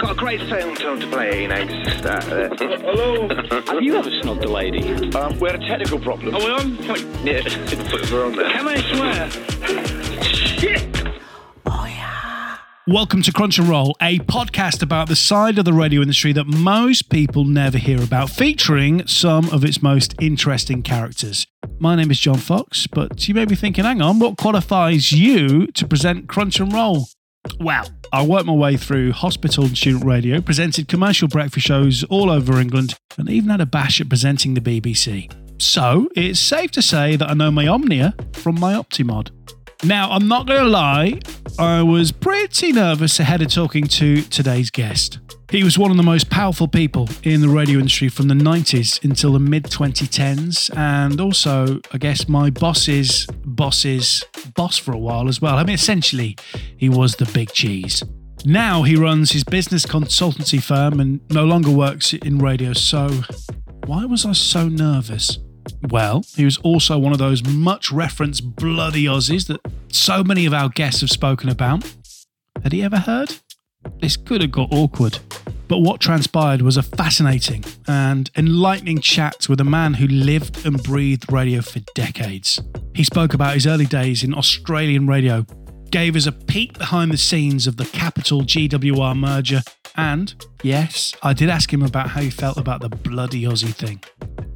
got a great film to play next. Uh, Hello? Have you ever snubbed a lady? um, we had a technical problem. Are we on? Can, I- Yeah, we're on there. can I swear? Shit! Welcome to Crunch and Roll, a podcast about the side of the radio industry that most people never hear about, featuring some of its most interesting characters. My name is John Fox, but you may be thinking, hang on, what qualifies you to present Crunch and Roll? Well, I worked my way through hospital and student radio, presented commercial breakfast shows all over England, and even had a bash at presenting the BBC. So it's safe to say that I know my Omnia from my Optimod. Now, I'm not going to lie, I was pretty nervous ahead of talking to today's guest. He was one of the most powerful people in the radio industry from the 90s until the mid 2010s, and also, I guess, my boss's boss's boss for a while as well. I mean, essentially, he was the big cheese. Now he runs his business consultancy firm and no longer works in radio, so why was I so nervous? Well, he was also one of those much referenced bloody Aussies that so many of our guests have spoken about. Had he ever heard? This could have got awkward. But what transpired was a fascinating and enlightening chat with a man who lived and breathed radio for decades. He spoke about his early days in Australian radio, gave us a peek behind the scenes of the Capital GWR merger, and yes, I did ask him about how he felt about the bloody Aussie thing.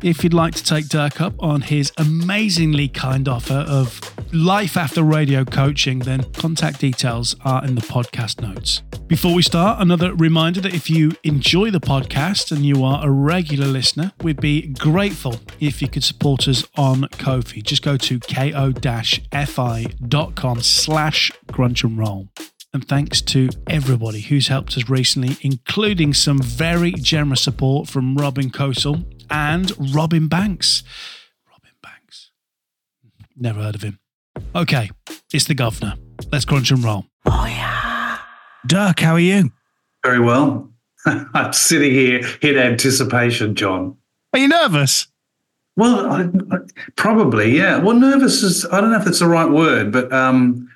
If you'd like to take Dirk up on his amazingly kind offer of life after radio coaching, then contact details are in the podcast notes. Before we start, another reminder that if you enjoy the podcast and you are a regular listener, we'd be grateful if you could support us on Ko-fi. Just go to ko-fi.com slash crunch and roll. And thanks to everybody who's helped us recently, including some very generous support from Robin Kosel and Robin Banks. Robin Banks. Never heard of him. Okay, it's the governor. Let's crunch and roll. Oh, yeah. Dirk, how are you? Very well. I'm sitting here in anticipation, John. Are you nervous? Well, I, I, probably, yeah. Well, nervous is, I don't know if that's the right word, but um,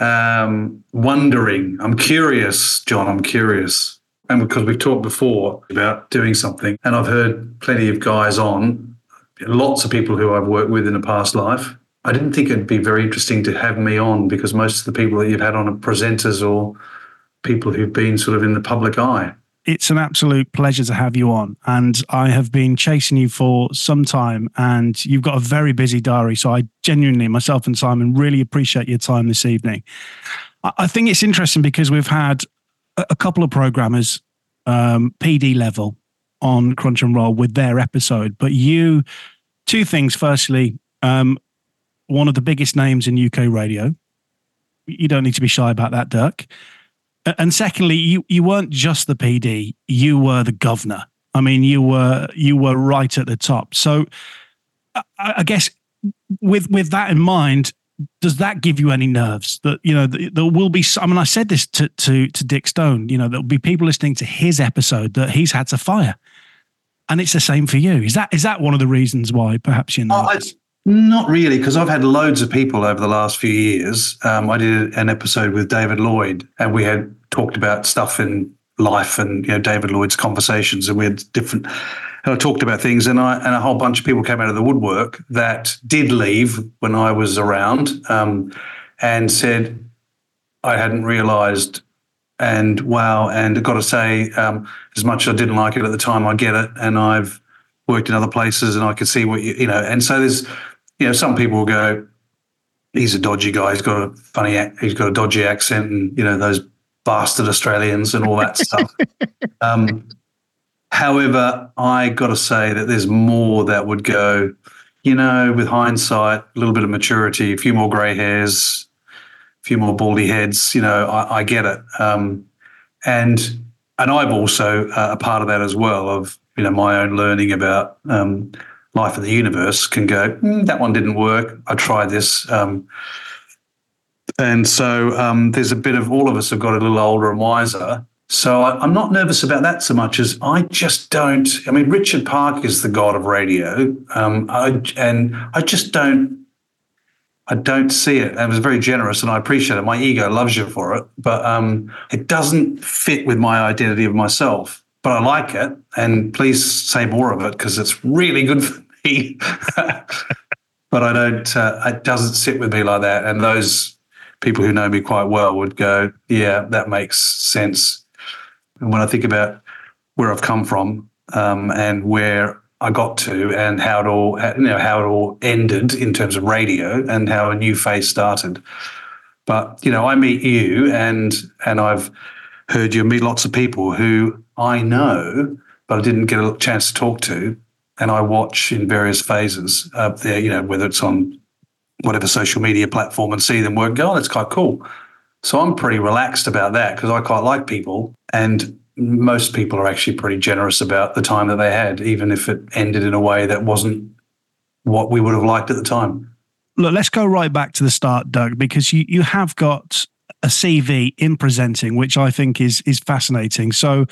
um, wondering. I'm curious, John. I'm curious. And because we've talked before about doing something, and I've heard plenty of guys on, lots of people who I've worked with in a past life. I didn't think it'd be very interesting to have me on because most of the people that you've had on are presenters or people who've been sort of in the public eye. It's an absolute pleasure to have you on. And I have been chasing you for some time, and you've got a very busy diary. So I genuinely, myself and Simon, really appreciate your time this evening. I think it's interesting because we've had a a couple of programmers, um, PD level, on Crunch and Roll with their episode. But you, two things. Firstly, um, one of the biggest names in UK radio. You don't need to be shy about that, Dirk. And secondly, you you weren't just the PD; you were the governor. I mean, you were you were right at the top. So, I, I guess with with that in mind, does that give you any nerves? That you know there will be. i mean, I said this to to to Dick Stone. You know, there'll be people listening to his episode that he's had to fire, and it's the same for you. Is that is that one of the reasons why perhaps you're Oh, it's not really, because I've had loads of people over the last few years. Um, I did an episode with David Lloyd, and we had talked about stuff in life and you know David Lloyd's conversations, and we had different. And I talked about things, and I and a whole bunch of people came out of the woodwork that did leave when I was around, um, and said I hadn't realised. And wow, and I've got to say, um, as much as I didn't like it at the time, I get it, and I've worked in other places, and I can see what you you know. And so there's you know, some people will go, he's a dodgy guy. He's got a funny, he's got a dodgy accent, and you know those bastard Australians and all that stuff. Um, however, I got to say that there's more that would go, you know, with hindsight, a little bit of maturity, a few more grey hairs, a few more baldy heads. You know, I, I get it, um, and and I'm also uh, a part of that as well. Of you know my own learning about. Um, life of the universe can go, "Hmm, that one didn't work. I tried this. Um, and so um, there's a bit of all of us have got a little older and wiser. So I, I'm not nervous about that so much as I just don't. I mean, Richard Park is the god of radio, um, I, and I just don't. I don't see it. And it was very generous, and I appreciate it. My ego loves you for it, but um, it doesn't fit with my identity of myself. But I like it, and please say more of it because it's really good for me. but I don't. Uh, it doesn't sit with me like that. And those people who know me quite well would go, "Yeah, that makes sense." And when I think about where I've come from um, and where I got to, and how it all, you know, how it all ended in terms of radio, and how a new phase started. But you know, I meet you, and and I've heard you meet lots of people who I know, but I didn't get a chance to talk to, and I watch in various phases up there. You know, whether it's on whatever social media platform and see them work. Go, oh, that's quite cool. So I'm pretty relaxed about that because I quite like people, and most people are actually pretty generous about the time that they had, even if it ended in a way that wasn't what we would have liked at the time. Look, let's go right back to the start, Dirk, because you, you have got a CV in presenting, which I think is is fascinating. So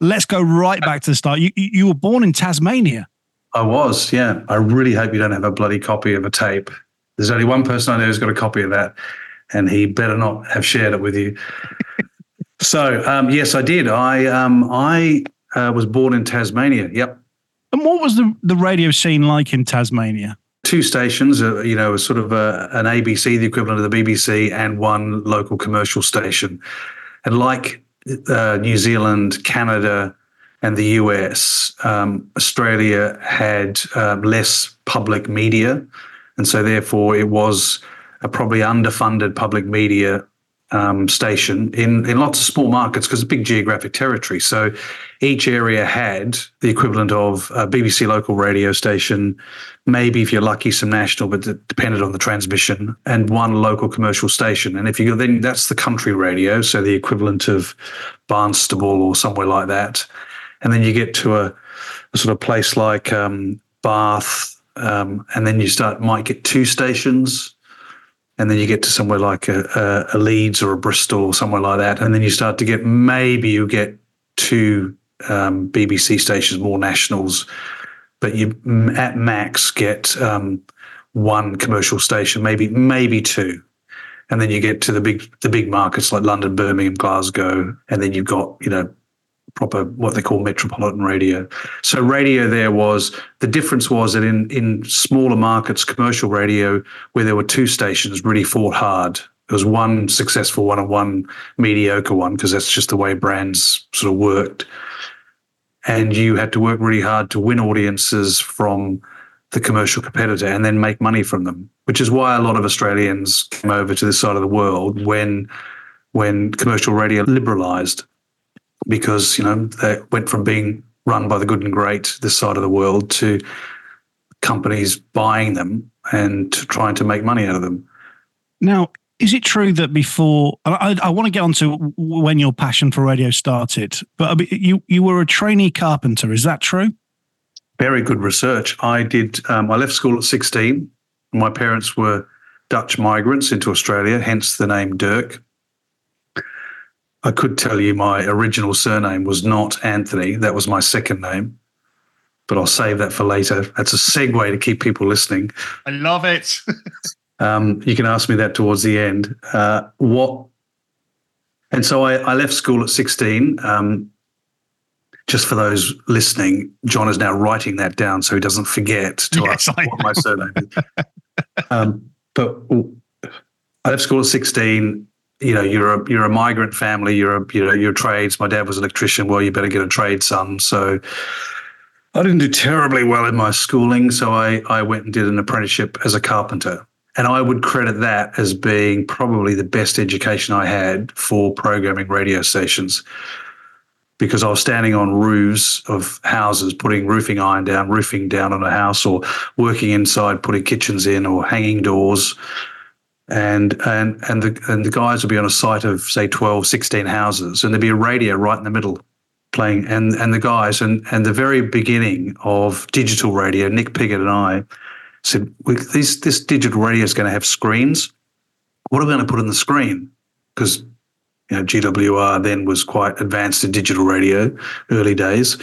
let's go right back to the start. You you were born in Tasmania. I was, yeah. I really hope you don't have a bloody copy of a tape. There's only one person I know who's got a copy of that, and he better not have shared it with you. So um, yes, I did. I um, I uh, was born in Tasmania. Yep. And what was the the radio scene like in Tasmania? Two stations, uh, you know, sort of uh, an ABC, the equivalent of the BBC, and one local commercial station. And like uh, New Zealand, Canada, and the US, um, Australia had um, less public media, and so therefore it was a probably underfunded public media um, station in, in lots of small markets because it's a big geographic territory. So each area had the equivalent of a BBC local radio station, maybe if you're lucky, some national, but it depended on the transmission, and one local commercial station. And if you go, then that's the country radio, so the equivalent of Barnstaple or somewhere like that. And then you get to a, a sort of place like um, Bath, um, and then you start might get two stations and then you get to somewhere like a, a, Leeds or a Bristol or somewhere like that, and then you start to get maybe you get two um, BBC stations, more nationals, but you at max get um, one commercial station, maybe maybe two, and then you get to the big the big markets like London, Birmingham, Glasgow, and then you've got you know proper what they call metropolitan radio. So radio there was the difference was that in in smaller markets, commercial radio where there were two stations really fought hard. There was one successful one and one mediocre one because that's just the way brands sort of worked. And you had to work really hard to win audiences from the commercial competitor and then make money from them, which is why a lot of Australians came over to this side of the world when when commercial radio liberalized because you know they went from being run by the good and great this side of the world to companies buying them and trying to make money out of them. Now, is it true that before I, I, want to get on to when your passion for radio started, but you you were a trainee carpenter? Is that true? Very good research. I did. Um, I left school at sixteen. My parents were Dutch migrants into Australia, hence the name Dirk. I could tell you my original surname was not Anthony. That was my second name. But I'll save that for later. That's a segue to keep people listening. I love it. um, you can ask me that towards the end. Uh, what? And so I, I, left school at 16. Um, just for those listening, John is now writing that down so he doesn't forget to yes, ask what my surname is. um, but I left school at 16 you know you're a you're a migrant family you're a you know you're trades. My dad was an electrician. Well you better get a trade son so i didn't do terribly well in my schooling. So i i went and did an apprenticeship as a carpenter. And i would credit that as being probably the best education i had for programming radio stations because I was standing on roofs of houses, putting roofing iron down, roofing down on a house, or working inside, putting kitchens in, or hanging doors, and and and the and the guys would be on a site of say 12 16 houses and there'd be a radio right in the middle playing and and the guys and and the very beginning of digital radio nick piggott and i said this this digital radio is going to have screens. What are we going to put on the screen? Because you know gwr then was quite advanced in digital radio early days.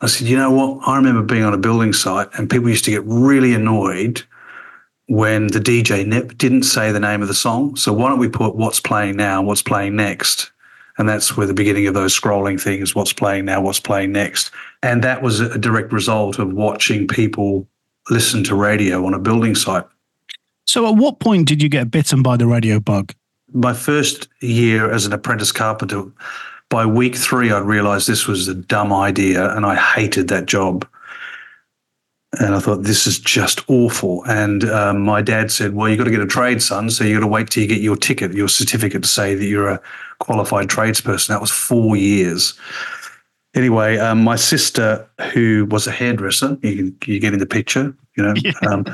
I said you know what? I remember being on a building site and people used to get really annoyed when the DJ Nip didn't say the name of the song. So why don't we put what's playing now, what's playing next? And that's where the beginning of those scrolling things, what's playing now, what's playing next. And that was a direct result of watching people listen to radio on a building site. So, at what point did you get bitten by the radio bug? My first year as an apprentice carpenter, by week three, I realized this was a dumb idea and I hated that job. And I thought, this is just awful. And um, my dad said, Well, you've got to get a trade, son. So you've got to wait till you get your ticket, your certificate to say that you're a qualified tradesperson. That was four years. Anyway, um, my sister, who was a hairdresser, you, you get in the picture, you know, yeah. um,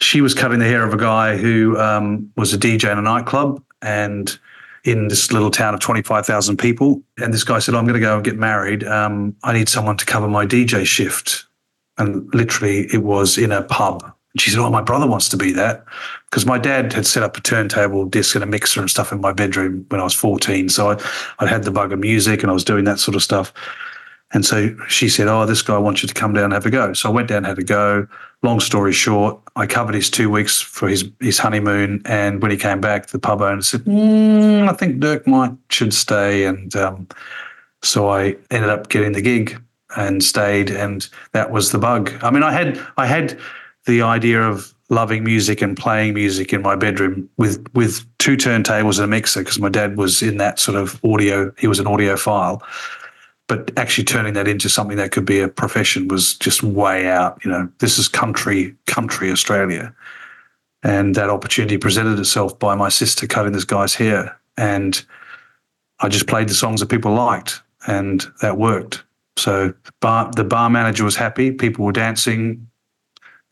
she was cutting the hair of a guy who um, was a DJ in a nightclub and in this little town of 25,000 people. And this guy said, I'm going to go and get married. Um, I need someone to cover my DJ shift. And literally, it was in a pub. She said, Oh, my brother wants to be that. Because my dad had set up a turntable, disc, and a mixer and stuff in my bedroom when I was 14. So I, I had the bug of music and I was doing that sort of stuff. And so she said, Oh, this guy wants you to come down and have a go. So I went down had a go. Long story short, I covered his two weeks for his, his honeymoon. And when he came back, the pub owner said, mm, I think Dirk might should stay. And um, so I ended up getting the gig and stayed. And that was the bug. I mean, I had I had the idea of loving music and playing music in my bedroom with with two turntables and a mixer because my dad was in that sort of audio. He was an audiophile but actually turning that into something that could be a profession was just way out. You know, this is country, country Australia. And that opportunity presented itself by my sister cutting this guy's hair. And I just played the songs that people liked, and that worked. So bar, the bar manager was happy. People were dancing,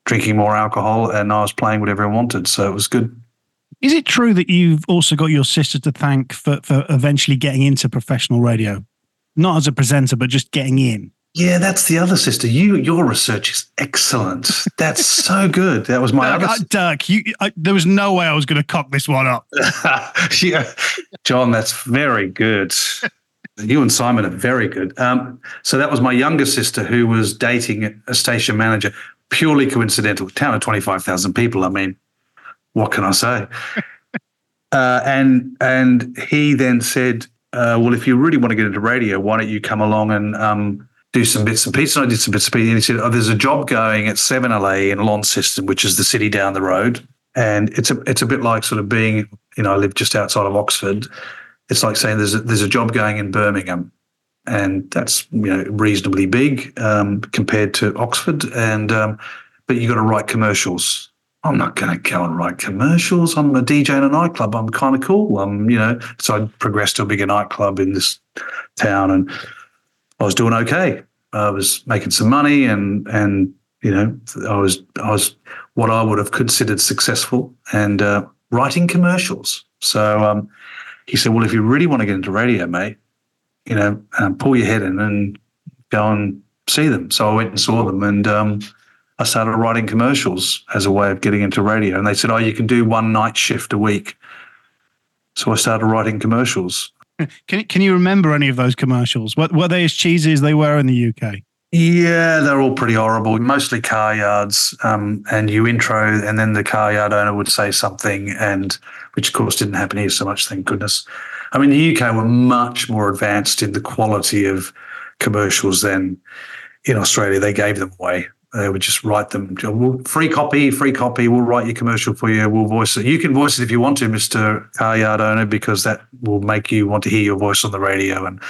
drinking more alcohol, and I was playing whatever I wanted. So it was good. Is it true that you've also got your sister to thank for, for eventually getting into professional radio? not as a presenter, but just getting in. Yeah, that's the other sister. You, your research is excellent. That's so good. That was my Dirk, other. Dirk, you, I, there was no way I was going to cock this one up. yeah, John, that's very good. You and Simon are very good. Um, so that was my younger sister who was dating a station manager. Purely coincidental. Town of twenty five thousand people. I mean, what can I say? uh, and and he then said, uh, well, if you really want to get into radio, why don't you come along and um, do some bits and pieces? And I did some bits and pieces. And he said, oh, there's a job going at 7LA in Launceston, which is the city down the road. And it's a it's a bit like sort of being, you know, I live just outside of Oxford. It's like saying there's a, there's a job going in Birmingham, and that's you know reasonably big um, compared to Oxford. And um, but you got to write commercials. I'm not going to go and write commercials. I'm a DJ in a nightclub. I'm kind of cool. I'm, you know, so I progressed to a bigger nightclub in this town, and I was doing okay. I was making some money, and and you know, I was I was what I would have considered successful, and uh, writing commercials. So um, he said, "Well, if you really want to get into radio, mate, you know, um, pull your head in and go and see them." So I went and saw them, and um, I started writing commercials as a way of getting into radio. And they said, oh, you can do one night shift a week. So I started writing commercials. Can, can you remember any of those commercials? Were, were they as cheesy as they were in the UK? Yeah, they're all pretty horrible. Mostly car yards, um, and you intro, and then the car yard owner would say something, and which of course didn't happen here so much. Thank goodness. I mean, the UK were much more advanced in the quality of commercials than in Australia. They gave them away. They would just write them. Free copy, free copy. We'll write your commercial for you. We'll voice it. You can voice it if you want to, Mister Car Yard Owner, because that will make you want to hear your voice on the radio. And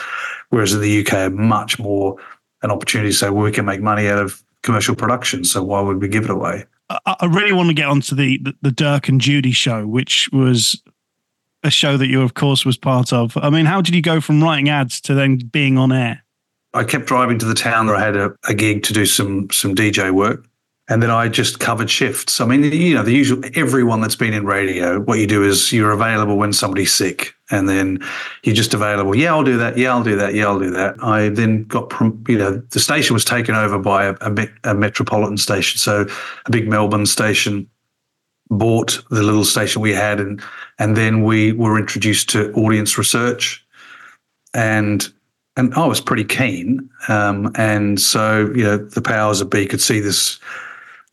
whereas in the UK, much more an opportunity to say, well, we can make money out of commercial production. So why would we give it away? I, really want to get onto the, the the Dirk and Judy show, which was a show that you, of course, was part of. I mean, how did you go from writing ads to then being on air? I kept driving to the town where I had a, a gig to do some some DJ work. And then I just covered shifts. I mean, you know, the usual, everyone that's been in radio, what you do is you're available when somebody's sick and then you're just available. Yeah, I'll do that. Yeah, I'll do that. Yeah, I'll do that. I then got, you know, the station was taken over by a, a, a metropolitan station. So a big Melbourne station bought the little station we had and, and then we were introduced to audience research and and I was pretty keen. Um, and so, you know, the powers that be could see this,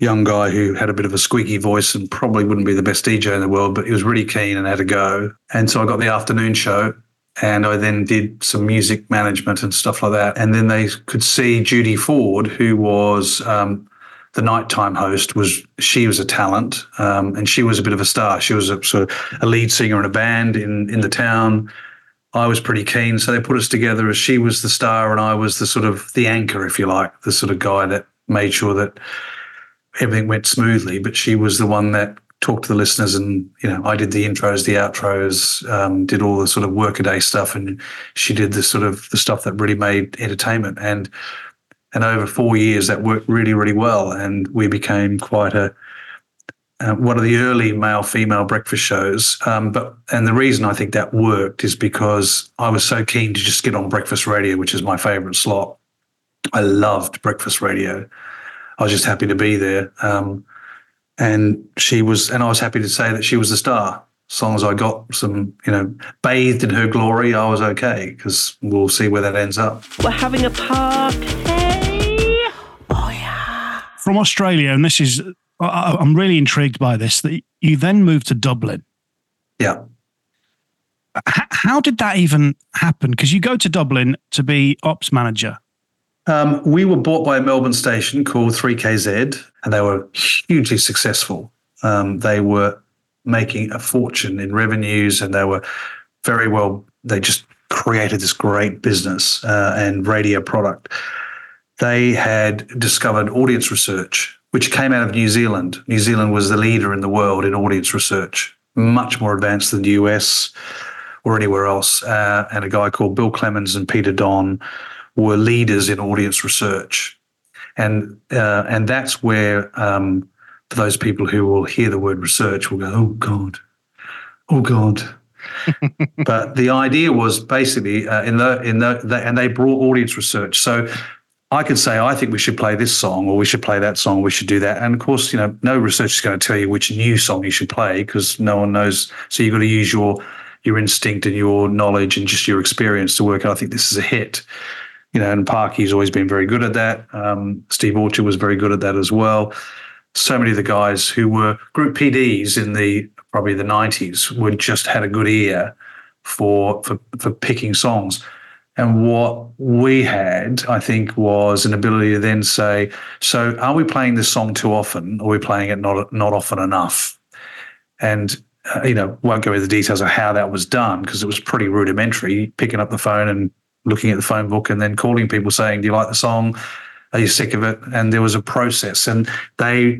young guy who had a bit of a squeaky voice and probably wouldn't be the best DJ in the world, but he was really keen and had a go. And so I got the afternoon show and I then did some music management and stuff like that. And then they could see Judy Ford, who was um, the nighttime host, was she was a talent um, and she was a bit of a star. She was a sort of a lead singer in a band in in the town. I was pretty keen, so they put us together as she was the star and I was the sort of the anchor, if you like, the sort of guy that made sure that everything went smoothly. But she was the one that talked to the listeners, and you know, I did the intros, the outros, um, did all the sort of workaday stuff, and she did the sort of the stuff that really made entertainment. And and over four years, that worked really, really well, and we became quite a uh, one of the early male female breakfast shows. Um, but and the reason I think that worked is because I was so keen to just get on breakfast radio, which is my favorite slot. I loved breakfast radio. I was just happy to be there. Um, and she was, and I was happy to say that she was the star. As long as I got some, you know, bathed in her glory, I was okay because we'll see where that ends up. We're having a party. Oh, yeah. From Australia, and this is, I- I'm really intrigued by this, that you then moved to Dublin. Yeah. How did that even happen? Because you go to Dublin to be ops manager. Um, we were bought by a Melbourne station called 3KZ, and they were hugely successful. Um, they were making a fortune in revenues, and they were very well. They just created this great business uh, and radio product. They had discovered audience research, which came out of New Zealand. New Zealand was the leader in the world in audience research, much more advanced than the US or anywhere else. Uh, and a guy called Bill Clemens and Peter Don were leaders in audience research, and uh, and that's where um, for those people who will hear the word research will go, oh god, oh god. but the idea was basically uh, in the in the, the and they brought audience research. So I could say I think we should play this song or we should play that song. Or We should do that. And of course, you know, no research is going to tell you which new song you should play because no one knows. So you've got to use your your instinct and your knowledge and just your experience to work out. I think this is a hit you know, and Parky's always been very good at that. Um, Steve Orchard was very good at that as well. So many of the guys who were group PDs in the probably the nineties would just had a good ear for for for picking songs. And what we had, I think, was an ability to then say, so are we playing this song too often? Or are we playing it not not often enough? And uh, you know, won't go into the details of how that was done because it was pretty rudimentary, picking up the phone and looking at the phone book and then calling people saying, Do you like the song? Are you sick of it? And there was a process. And they,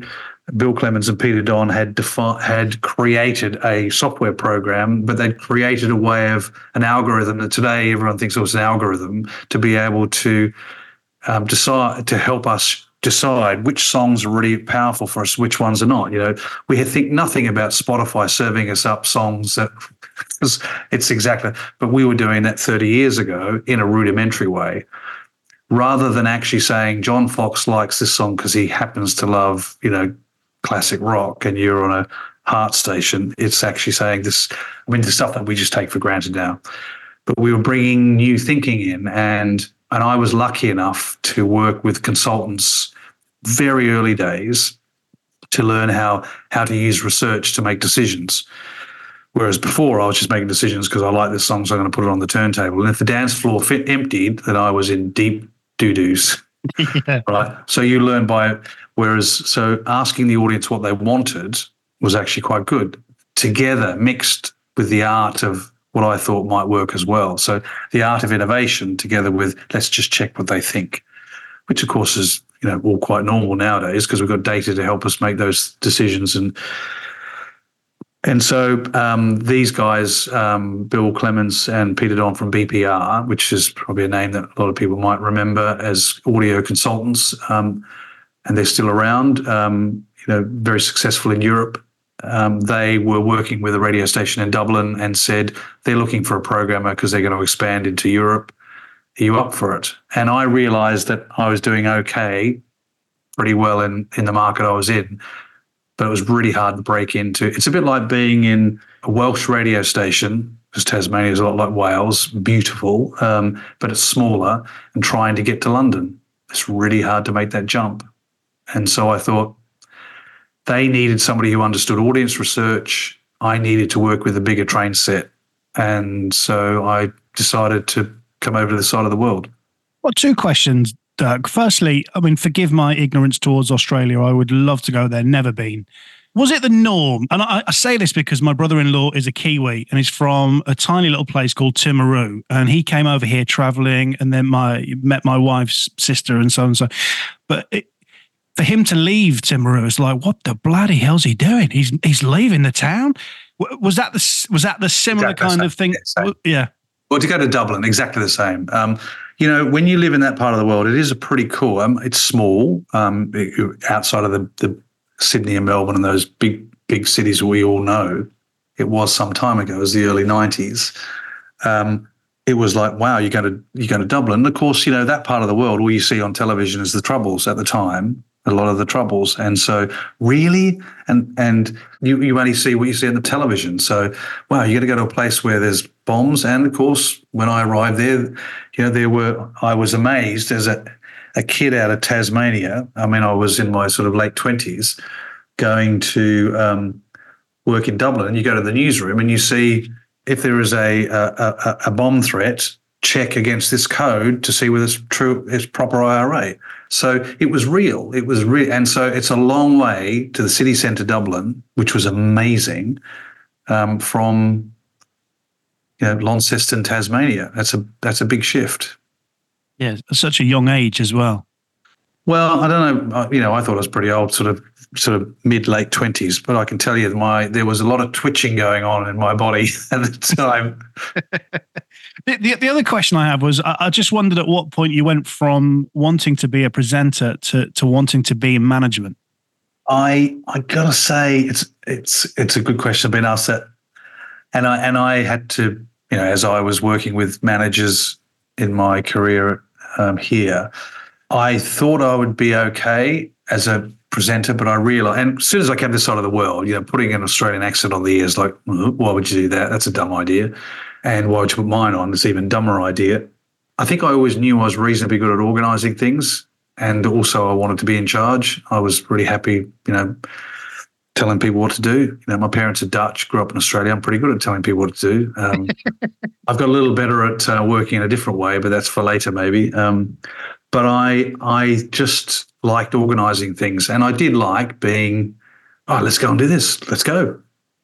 Bill Clemens and Peter Don had defi- had created a software program, but they'd created a way of an algorithm that today everyone thinks it was an algorithm to be able to um, decide to help us decide which songs are really powerful for us, which ones are not. You know, we think nothing about Spotify serving us up songs that because it's exactly, but we were doing that 30 years ago in a rudimentary way. Rather than actually saying John Fox likes this song because he happens to love, you know, classic rock and you're on a heart station, it's actually saying this. I mean, the stuff that we just take for granted now. But we were bringing new thinking in, and and I was lucky enough to work with consultants very early days to learn how how to use research to make decisions. Whereas before, I was just making decisions because I like this song, so I'm going to put it on the turntable. And if the dance floor fit emptied, then I was in deep doo doos. yeah. Right. So you learn by, whereas, so asking the audience what they wanted was actually quite good together, mixed with the art of what I thought might work as well. So the art of innovation together with let's just check what they think, which of course is, you know, all quite normal nowadays because we've got data to help us make those decisions and and so um, these guys, um, Bill Clements and Peter Don from BPR, which is probably a name that a lot of people might remember as audio consultants, um, and they're still around. Um, you know, very successful in Europe. Um, they were working with a radio station in Dublin and said they're looking for a programmer because they're going to expand into Europe. Are you up for it? And I realised that I was doing okay, pretty well in in the market I was in it was really hard to break into. It's a bit like being in a Welsh radio station, because Tasmania is a lot like Wales, beautiful, um, but it's smaller, and trying to get to London. It's really hard to make that jump. And so I thought, they needed somebody who understood audience research. I needed to work with a bigger train set. And so I decided to come over to the side of the world. Well, two questions, Dirk. Firstly, I mean, forgive my ignorance towards Australia. I would love to go there, never been. Was it the norm? And I, I say this because my brother in law is a Kiwi and he's from a tiny little place called Timaru. And he came over here traveling and then my met my wife's sister and so on and so. But it, for him to leave Timaru, it's like, what the bloody hell's he doing? He's he's leaving the town. Was that the was that the similar Exactly kind the of thing? same. Yeah. Well, to go to Dublin, exactly the same. Um, you know, when you live in that part of the world, it is a pretty cool. Um, it's small, um, outside of the, the Sydney and Melbourne and those big big cities we all know. It was some time ago. It was the early nineties. Um, it was like, wow, you're going to you're going to Dublin. And of course, you know that part of the world. All you see on television is the troubles at the time. A lot of the troubles, and so really, and and you you only see what you see on the television. So, wow, you got to go to a place where there's bombs. And of course, when I arrived there, you know, there were. I was amazed as a a kid out of Tasmania. I mean, I was in my sort of late twenties, going to um, work in Dublin, and you go to the newsroom and you see if there is a a, a, a bomb threat, check against this code to see whether it's true, it's proper IRA. So it was real. It was real, and so it's a long way to the city centre, Dublin, which was amazing, um, from you know Launceston, Tasmania. That's a that's a big shift. Yeah. At such a young age as well. Well, I don't know. You know, I thought I was pretty old, sort of, sort of mid late twenties. But I can tell you, my there was a lot of twitching going on in my body at the time. The, the, the other question I have was I, I just wondered at what point you went from wanting to be a presenter to, to wanting to be in management. I I gotta say, it's it's it's a good question. I've been asked that, and I and I had to, you know, as I was working with managers in my career um, here, I thought I would be okay as a presenter, but I realized, and as soon as I came to this side of the world, you know, putting an Australian accent on the ears, like, "Uh, why would you do that? That's a dumb idea. And why would you put mine on? It's even dumber idea. I think I always knew I was reasonably good at organising things, and also I wanted to be in charge. I was really happy, you know, telling people what to do. You know, my parents are Dutch, grew up in Australia. I'm pretty good at telling people what to do. Um, I've got a little better at uh, working in a different way, but that's for later maybe. Um, but I I just liked organising things, and I did like being, oh, let's go and do this. Let's go.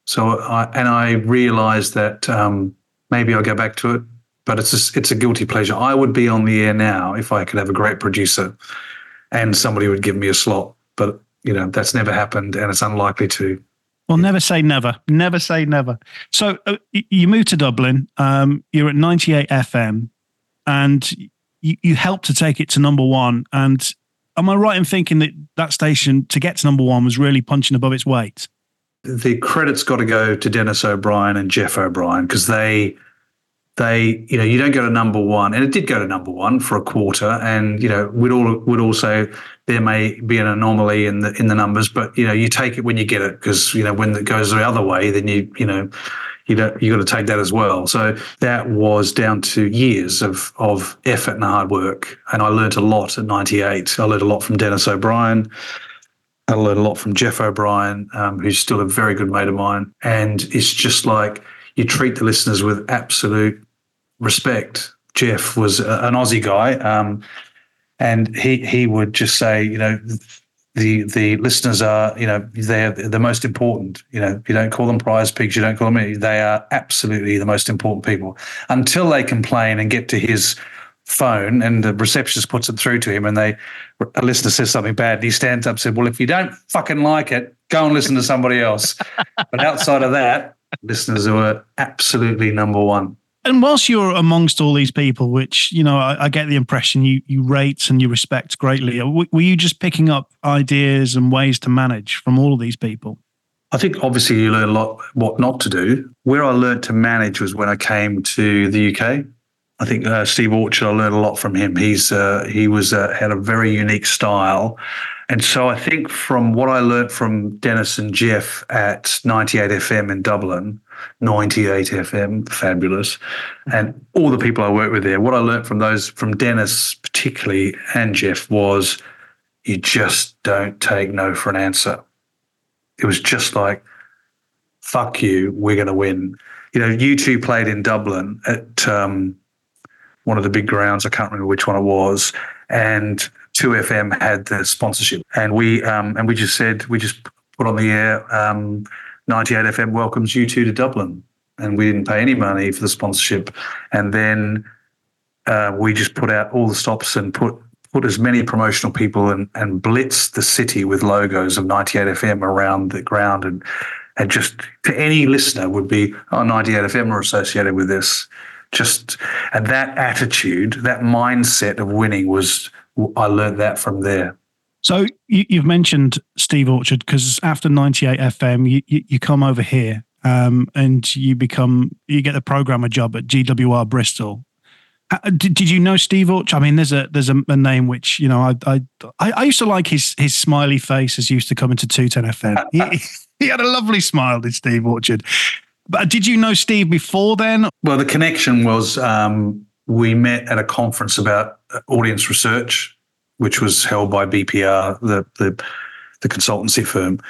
So I and I realised that um, maybe I'll go back to it, but it's a, it's a guilty pleasure. I would be on the air now if I could have a great producer, and somebody would give me a slot. But you know that's never happened, and it's unlikely to. Well, never say never. Never say never. So uh, you moved to Dublin. Um, you're at 98 FM, and you, you helped to take it to number one. And am I right in thinking that that station to get to number one was really punching above its weight? the credit's got to go to Denis O'Brien and Jeff O'Brien because they they you know you don't go to number one and it did go to number one for a quarter and you know we'd all would also there may be an anomaly in the in the numbers but you know you take it when you get it because you know when it goes the other way then you you know you know you got to take that as well so that was down to years of of effort and hard work and I learned a lot at 98 I learned a lot from Denis O'Brien I learned a lot from Jeff O'Brien, um, who's still a very good mate of mine. And it's just like you treat the listeners with absolute respect. Jeff was an Aussie guy, um, and he he would just say, you know, the the listeners are, you know, they're the most important. You know, you don't call them prize pigs, you don't call them. They are absolutely the most important people until they complain and get to his phone and the receptionist puts it through to him and they a listener says something bad and he stands up and said well if you don't fucking like it go and listen to somebody else but outside of that listeners were absolutely number one And whilst you're amongst all these people, which you know, I, I get the impression you you rate and you respect greatly, w- were you just picking up ideas and ways to manage from all of these people? I think obviously you learn a lot what not to do. Where I learned to manage was when I came to the UK. I think uh, Steve Orchard, I learned a lot from him. He's uh, he was uh, had a very unique style, and so I think from what I learned from Denis and Jeff at 98 FM in Dublin, 98 FM, fabulous, and all the people I worked with there. What I learned from those, from Denis particularly and Jeff, was you just don't take no for an answer it was just like, fuck you, we're going to win. You know, U2 played in Dublin at um, one of the big grounds. I can't remember which one it was, and 2FM had the sponsorship, and we um, and we just said we just put on the air. Um, 98 FM welcomes U2 to Dublin, and we didn't pay any money for the sponsorship, and then uh, we just put out all the stops and put put as many promotional people and, and blitz the city with logos of 98 FM around the ground. And and just to any listener would be oh 98 FM are associated with this. Just and that attitude that mindset of winning was I learned that from there So you, you've mentioned Steve Orchard because after 98 FM, you, you, you come over here um, and you become you get the programmer job at GWR Bristol. Uh, Did, did you know Steve Orchard? I mean, there's a there's a, a name which you know I, I I I used to like his his smiley face as used to come into 210 FM. He, he had a lovely smile, did Steve Orchard. But did you know Steve before then? Well, the connection was um, we met at a conference about uh, audience research, which was held by BPR, the, the the consultancy firm,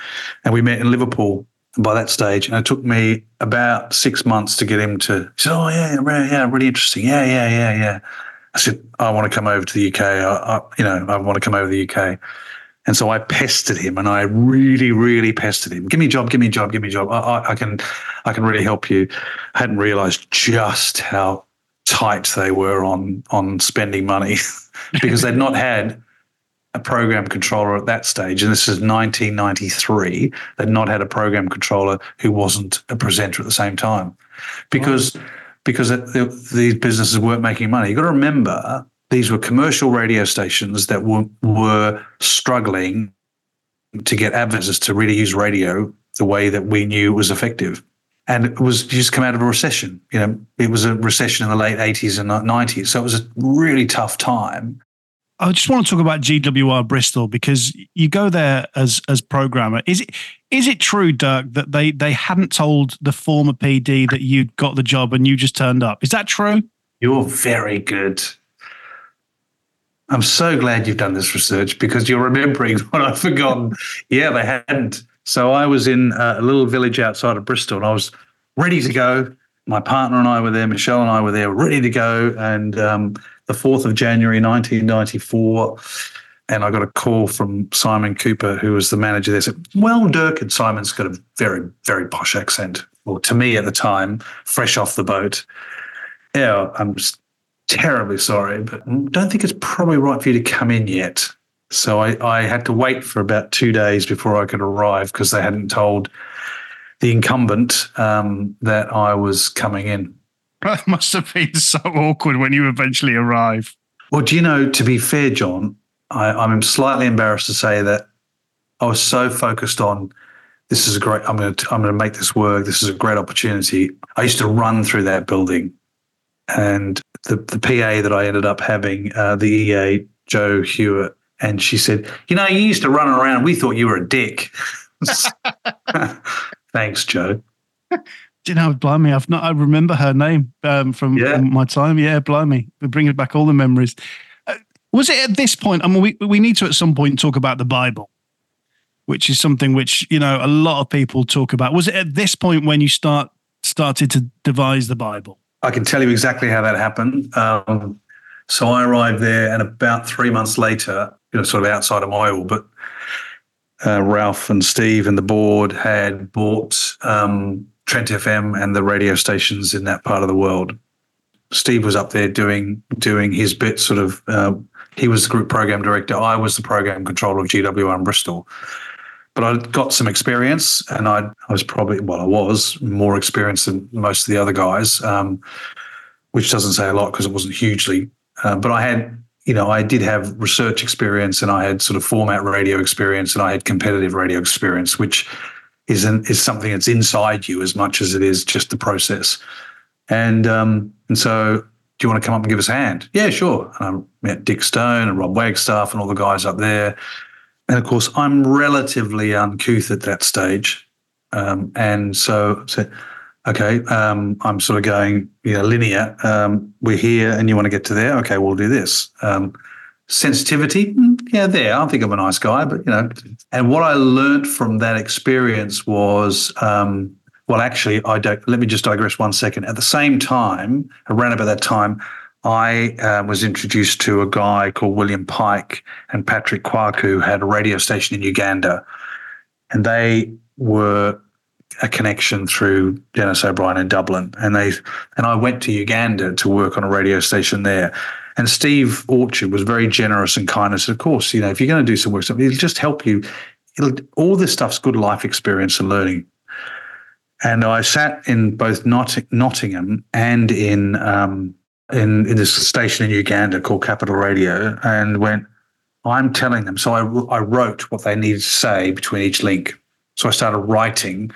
and we met in Liverpool by that stage. And it took me about six months to get him to. He said, "Oh yeah, yeah, really interesting. Yeah, yeah, yeah, yeah." I said, "I want to come over to the UK. I, I, you know, I want to come over to the UK." And so I pestered him, and I really, really pestered him. Give me a job, give me a job, give me a job. I, I, I can, I can really help you. I hadn't realised just how tight they were on on spending money because they'd not had a program controller at that stage, and this is 1993. They'd not had a program controller who wasn't a presenter at the same time, because because the, these businesses weren't making money. You got to remember these were commercial radio stations that were were struggling to get advertisers to really use radio the way that we knew it was effective. And it was just come out of a recession. You know, it was a recession in the late 80s and 90s. So it was a really tough time. I just want to talk about GWR Bristol because you go there as as programmer. Is it is it true, Dirk, that they they hadn't told the former PD that you'd got the job and you just turned up? Is that true? You're very good. I'm so glad you've done this research because you're remembering what I've forgotten. yeah, they hadn't. So I was in a little village outside of Bristol and I was ready to go. My partner and I were there, Michelle and I were there, ready to go. And um, the 4th of January, 1994, and I got a call from Simon Cooper, who was the manager there, said, Well, Dirk, and Simon's got a very, very posh accent. Well, to me at the time, fresh off the boat. Yeah, I'm terribly sorry, but don't think it's probably right for you to come in yet. So I, I had to wait for about two days before I could arrive because they hadn't told the incumbent um, that I was coming in. That must have been so awkward when you eventually arrive. Well, do you know, to be fair, John, I, I'm slightly embarrassed to say that I was so focused on this is a great. I'm going to I'm going to make this work. This is a great opportunity. I used to run through that building, and the the PA that I ended up having, uh, the EA Joe Hewitt, and she said, "You know, you used to run around. We thought you were a dick." Thanks, Joe. Do you know, blimey, I've not. I remember her name um, from, Yeah. from my time. Yeah, blimey, we're bringing back all the memories. Uh, was it at this point? I mean, we we need to at some point talk about the Bible, which is something which you know a lot of people talk about. Was it at this point when you start started to devise the Bible? I can tell you exactly how that happened. Um, so I arrived there, and about three months later, you know, sort of outside of my orbit, uh, Ralph and Steve and the board had bought um, Trent FM and the radio stations in that part of the world. Steve was up there doing doing his bit. Sort of, uh, he was the group program director. I was the program controller of GWR in Bristol. But I got some experience, and I, I was probably well, I was more experienced than most of the other guys, um, which doesn't say a lot because it wasn't hugely. Uh, but I had, you know, I did have research experience, and I had sort of format radio experience, and I had competitive radio experience, which is an, is something that's inside you as much as it is just the process. And um, and so, do you want to come up and give us a hand? Yeah, sure. And I met Dick Stone and Rob Wagstaff and all the guys up there. And of course, I'm relatively uncouth at that stage. Um, and so, so okay, um, I'm sort of going, you know, linear. Um, we're here and you want to get to there. Okay, we'll do this. Um, sensitivity, mm, yeah, there. I think I'm a nice guy, but you know. And what I learned from that experience was, um, well, actually, I don't. Let me just digress one second. At the same time, around about that time, I uh, was introduced to a guy called William Pike and Patrick Quarcoo, who had a radio station in Uganda, and they were a connection through Denis O'Brien in Dublin, and they and I went to Uganda to work on a radio station there. And Steve Orchard was very generous and kind. And said, of course, you know, if you're going to do some work, it'll just help you. It'll, all this stuff's good life experience and learning. And I sat in both Nott- Nottingham and in um, in in this station in Uganda called Capital Radio, and went. I'm telling them. So I, I wrote what they needed to say between each link. So I started writing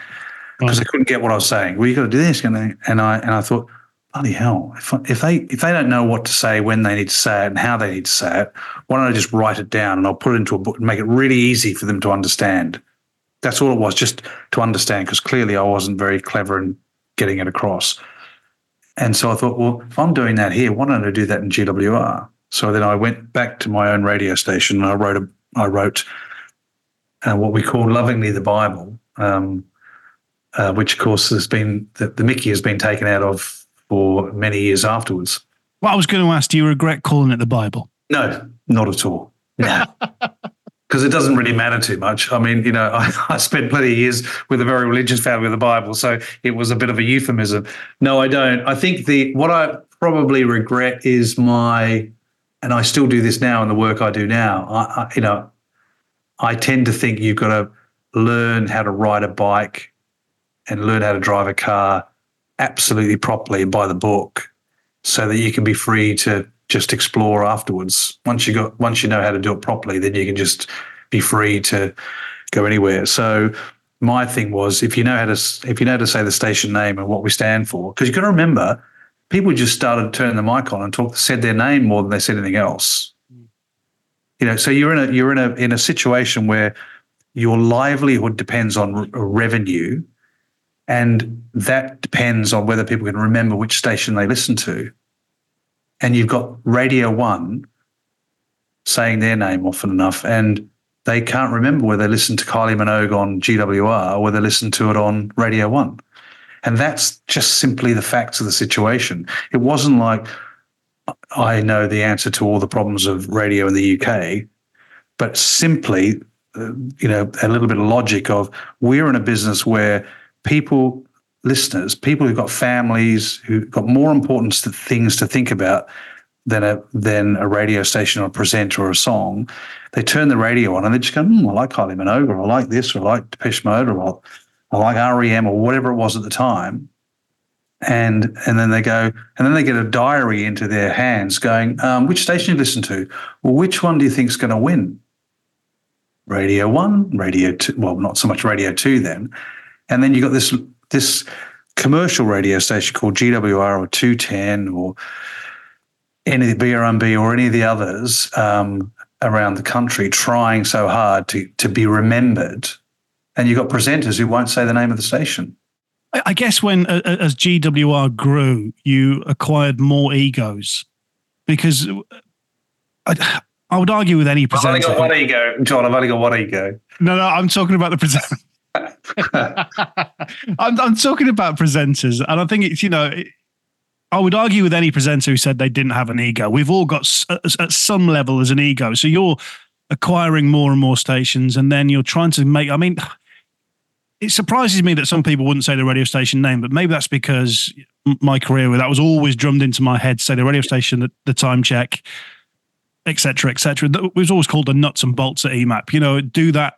because I mm. couldn't get what I was saying. Well, you got to do this, and I and I, and I thought, bloody hell! If, if they if they don't know what to say, when they need to say it, and how they need to say it, why don't I just write it down and I'll put it into a book and make it really easy for them to understand? That's all it was, just to understand, because clearly I wasn't very clever in getting it across. And so I thought, well, if I'm doing that here, why don't I do that in GWR? So then I went back to my own radio station and I wrote a, I wrote uh, what we call lovingly the Bible, um, uh, which of course has been the, the Mickey has been taken out of for many years afterwards. Well, I was going to ask, do you regret calling it the Bible? No, not at all. No. Because it doesn't really matter too much. I mean, you know, I, I spent plenty of years with a very religious family with the Bible, so it was a bit of a euphemism. No, I don't. I think the what I probably regret is my, and I still do this now in the work I do now. I, I you know, I tend to think you've got to learn how to ride a bike and learn how to drive a car absolutely properly by the book so that you can be free to just explore afterwards. Once you got once you know how to do it properly, then you can just be free to go anywhere. So my thing was if you know how to if you know how to say the station name and what we stand for, because you've got to remember, people just started turning the mic on and talk said their name more than they said anything else. You know, so you're in a you're in a in a situation where your livelihood depends on re- uh, revenue, and that depends on whether people can remember which station they listen to. And you've got Radio One saying their name often enough, and they can't remember whether they listened to Kylie Minogue on GWR or whether they listened to it on Radio One. And that's just simply the facts of the situation. It wasn't like I know the answer to all the problems of radio in the UK, but simply, uh, you know, a little bit of logic of we're in a business where people, listeners, people who've got families, who've got more important things to think about than a than a radio station or a presenter or a song, they turn the radio on and they just go, hmm, I like Kylie Minogue, or I like this, or I like Depeche Mode, or I like REM, or whatever it was at the time and and then they go and then they get a diary into their hands going um, which station you listen to? Well which one do you think is going to win? Radio one radio two well not so much radio two then. And then you got this this commercial radio station called gwr or 210 or any of the brmb or any of the others um, around the country trying so hard to to be remembered. And you've got presenters who won't say the name of the station I guess when uh, uh, as GWR grew, you acquired more egos because I, I would argue with any presenter. I've only got one ego, John. I've only got one ego. No, no, I'm talking about the presenter. I'm, I'm talking about presenters, and I think it's you know, it, I would argue with any presenter who said they didn't have an ego. We've all got at some level as an ego. So you're acquiring more and more stations, and then you're trying to make. I mean, it surprises me that some people wouldn't say the radio station name, but maybe that's because my career that was always drummed into my head. Say the radio station, the, the time check, etc., etc. It was always called the nuts and bolts at EMAP. You know, do that.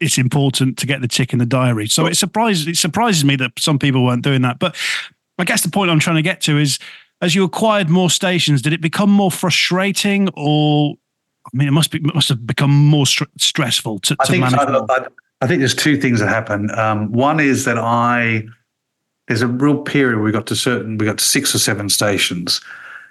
It's important to get the tick in the diary. So it surprises it surprises me that some people weren't doing that. But I guess the point I'm trying to get to is, as you acquired more stations, did it become more frustrating, or I mean, it must be must have become more str- stressful to, I to think manage. I, more? I, I think there's two things that happen. Um, one is that I there's a real period we got to certain we got to six or seven stations,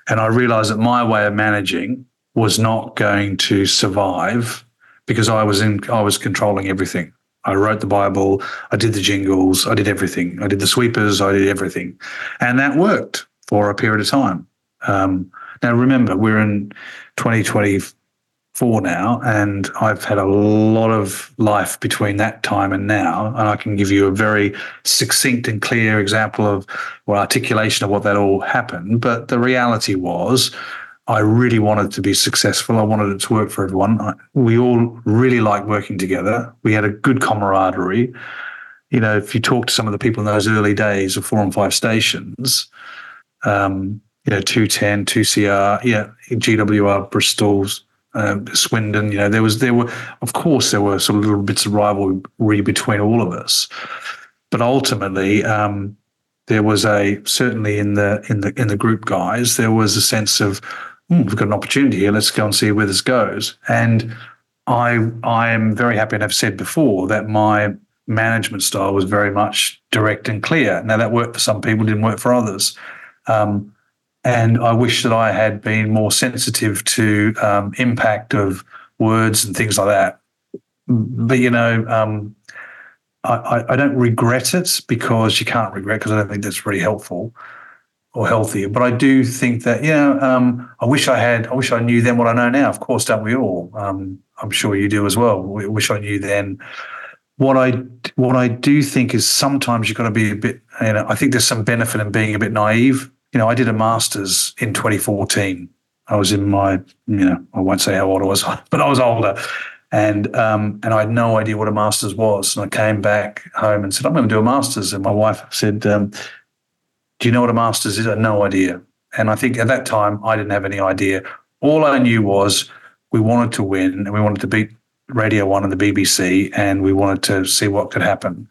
and I realised that my way of managing was not going to survive because I was in I was controlling everything. I wrote the Bible, I did the jingles, I did everything. I did the sweepers, I did everything, and that worked for a period of time. Um, now remember, we're in 2020 four now, and I've had a lot of life between that time and now, and I can give you a very succinct and clear example of or articulation of what that all happened. But the reality was, I really wanted to be successful. I wanted it to work for everyone. I, we all really liked working together. We had a good camaraderie. You know, if you talk to some of the people in those early days of four and five stations, um, you know, 210, 2CR, yeah, GWR, Bristol's, um, Swindon. You know, there was there were of course there were sort of little bits of rivalry between all of us, but ultimately um, there was a certainly in the in the in the group guys there was a sense of "Hmm, we've got an opportunity here. Let's go and see where this goes. And I I am very happy and have said before that my management style was very much direct and clear. Now that worked for some people, didn't work for others. Um, and I wish that I had been more sensitive to um, impact of words and things like that. But you know, um, I, I, I don't regret it because you can't regret because I don't think that's really helpful or healthy. But I do think that you know, um, I wish I had, I wish I knew then what I know now. Of course, don't we all? Um, I'm sure you do as well. We wish I knew then. What I what I do think is sometimes you've got to be a bit. You know, I think there's some benefit in being a bit naive you know, I did a master's in 2014. I was in my, you know, I won't say how old I was, but I was older. And um, and I had no idea what a master's was. And I came back home and said, I'm going to do a master's. And my wife said, um, Do you know what a master's is? I had no idea. And I think at that time, I didn't have any idea. All I knew was we wanted to win and we wanted to beat Radio One and the BBC, and we wanted to see what could happen.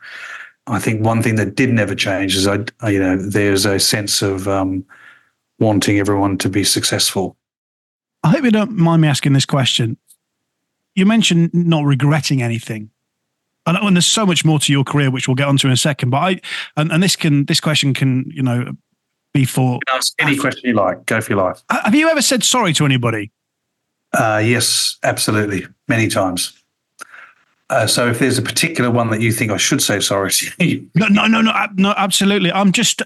I think one thing that did never change is I, you know, there's a sense of um, wanting everyone to be successful. I hope you don't mind me asking this question. You mentioned not regretting anything. And, and there's so much more to your career, which we'll get onto in a second. But I, and, and this can, this question can, you know, be for ask any question you like. Go for your life. Have you ever said sorry to anybody? Uh, yes, absolutely, many times. Uh, so if there's a particular one that you think I should say sorry to, no, no, no, no, no, absolutely. I'm just,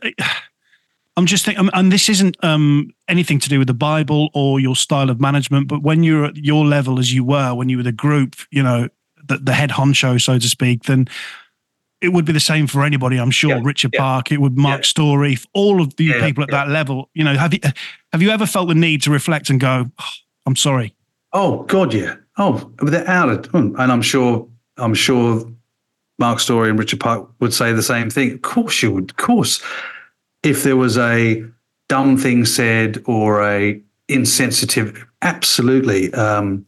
I'm just thinking, and this isn't um, anything to do with the Bible or your style of management, but when you're at your level as you were when you were the group, you know, the, the head honcho, so to speak, then it would be the same for anybody. I'm sure. Yeah, Richard yeah. Park, it would Mark Yeah. Story, all of the people at that level. You know, have you have you ever felt the need to reflect and go, oh, I'm sorry? oh God, yeah, oh, without it, and I'm sure, I'm sure, Mark Story and Richard Park would say the same thing. Of course, you would. Of course, if there was a dumb thing said or a insensitive, absolutely, um,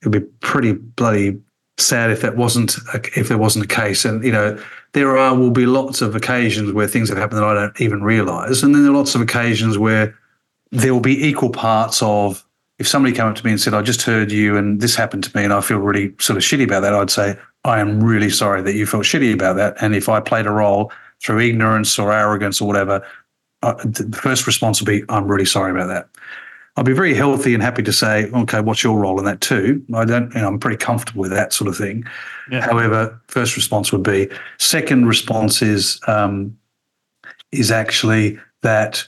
it'd be pretty bloody sad if that wasn't a, if there wasn't a case. And you know, there are will be lots of occasions where things have happened that I don't even realise, and then there are lots of occasions where there will be equal parts of if somebody came up to me and said, I just heard you and this happened to me and I feel really sort of shitty about that, I'd say, I am really sorry that you felt shitty about that. And if I played a role through ignorance or arrogance or whatever, uh, the first response would be, I'm really sorry about that. I'd be very healthy and happy to say, okay, what's your role in that too? I don't, you know, I'm pretty comfortable with that sort of thing. Yeah. However, first response would be. Second response is um, is actually that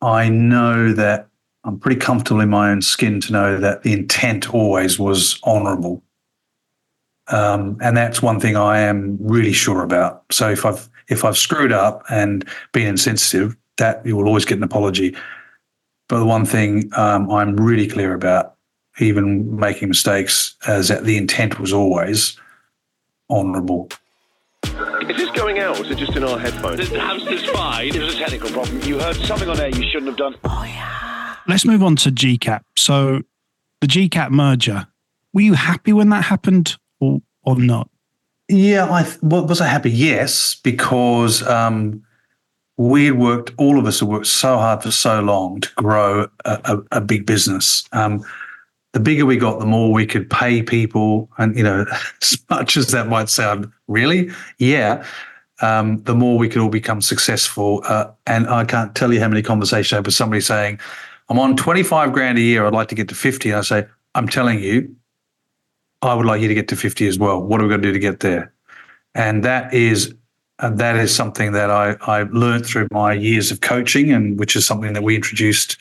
I know that I'm pretty comfortable in my own skin to know that the intent always was honourable, um, and that's one thing I am really sure about. So if I've if I've screwed up and been insensitive, that you will always get an apology. But the one thing um, I'm really clear about, even making mistakes, is that the intent was always honourable. Is this going out or is it just in our headphones? The hamster's fine. It was a technical problem. You heard something on air you shouldn't have done. Let's move on to GCAP. So the GCAP merger, were you happy when that happened or or not? Yeah, I was I happy? Yes, because um, we had worked. All of us have worked so hard for so long to grow a, a, a big business. Um, the bigger we got, the more we could pay people, and you know, as much as that might sound, really, yeah. Um, the more we could all become successful. Uh, and I can't tell you how many conversations I had with somebody saying, "I'm on 25 grand a year. I'd like to get to 50." And I say, "I'm telling you, I would like you to get to 50 as well. What are we going to do to get there? And that is and that is something that I, I learned through my years of coaching and which is something that we introduced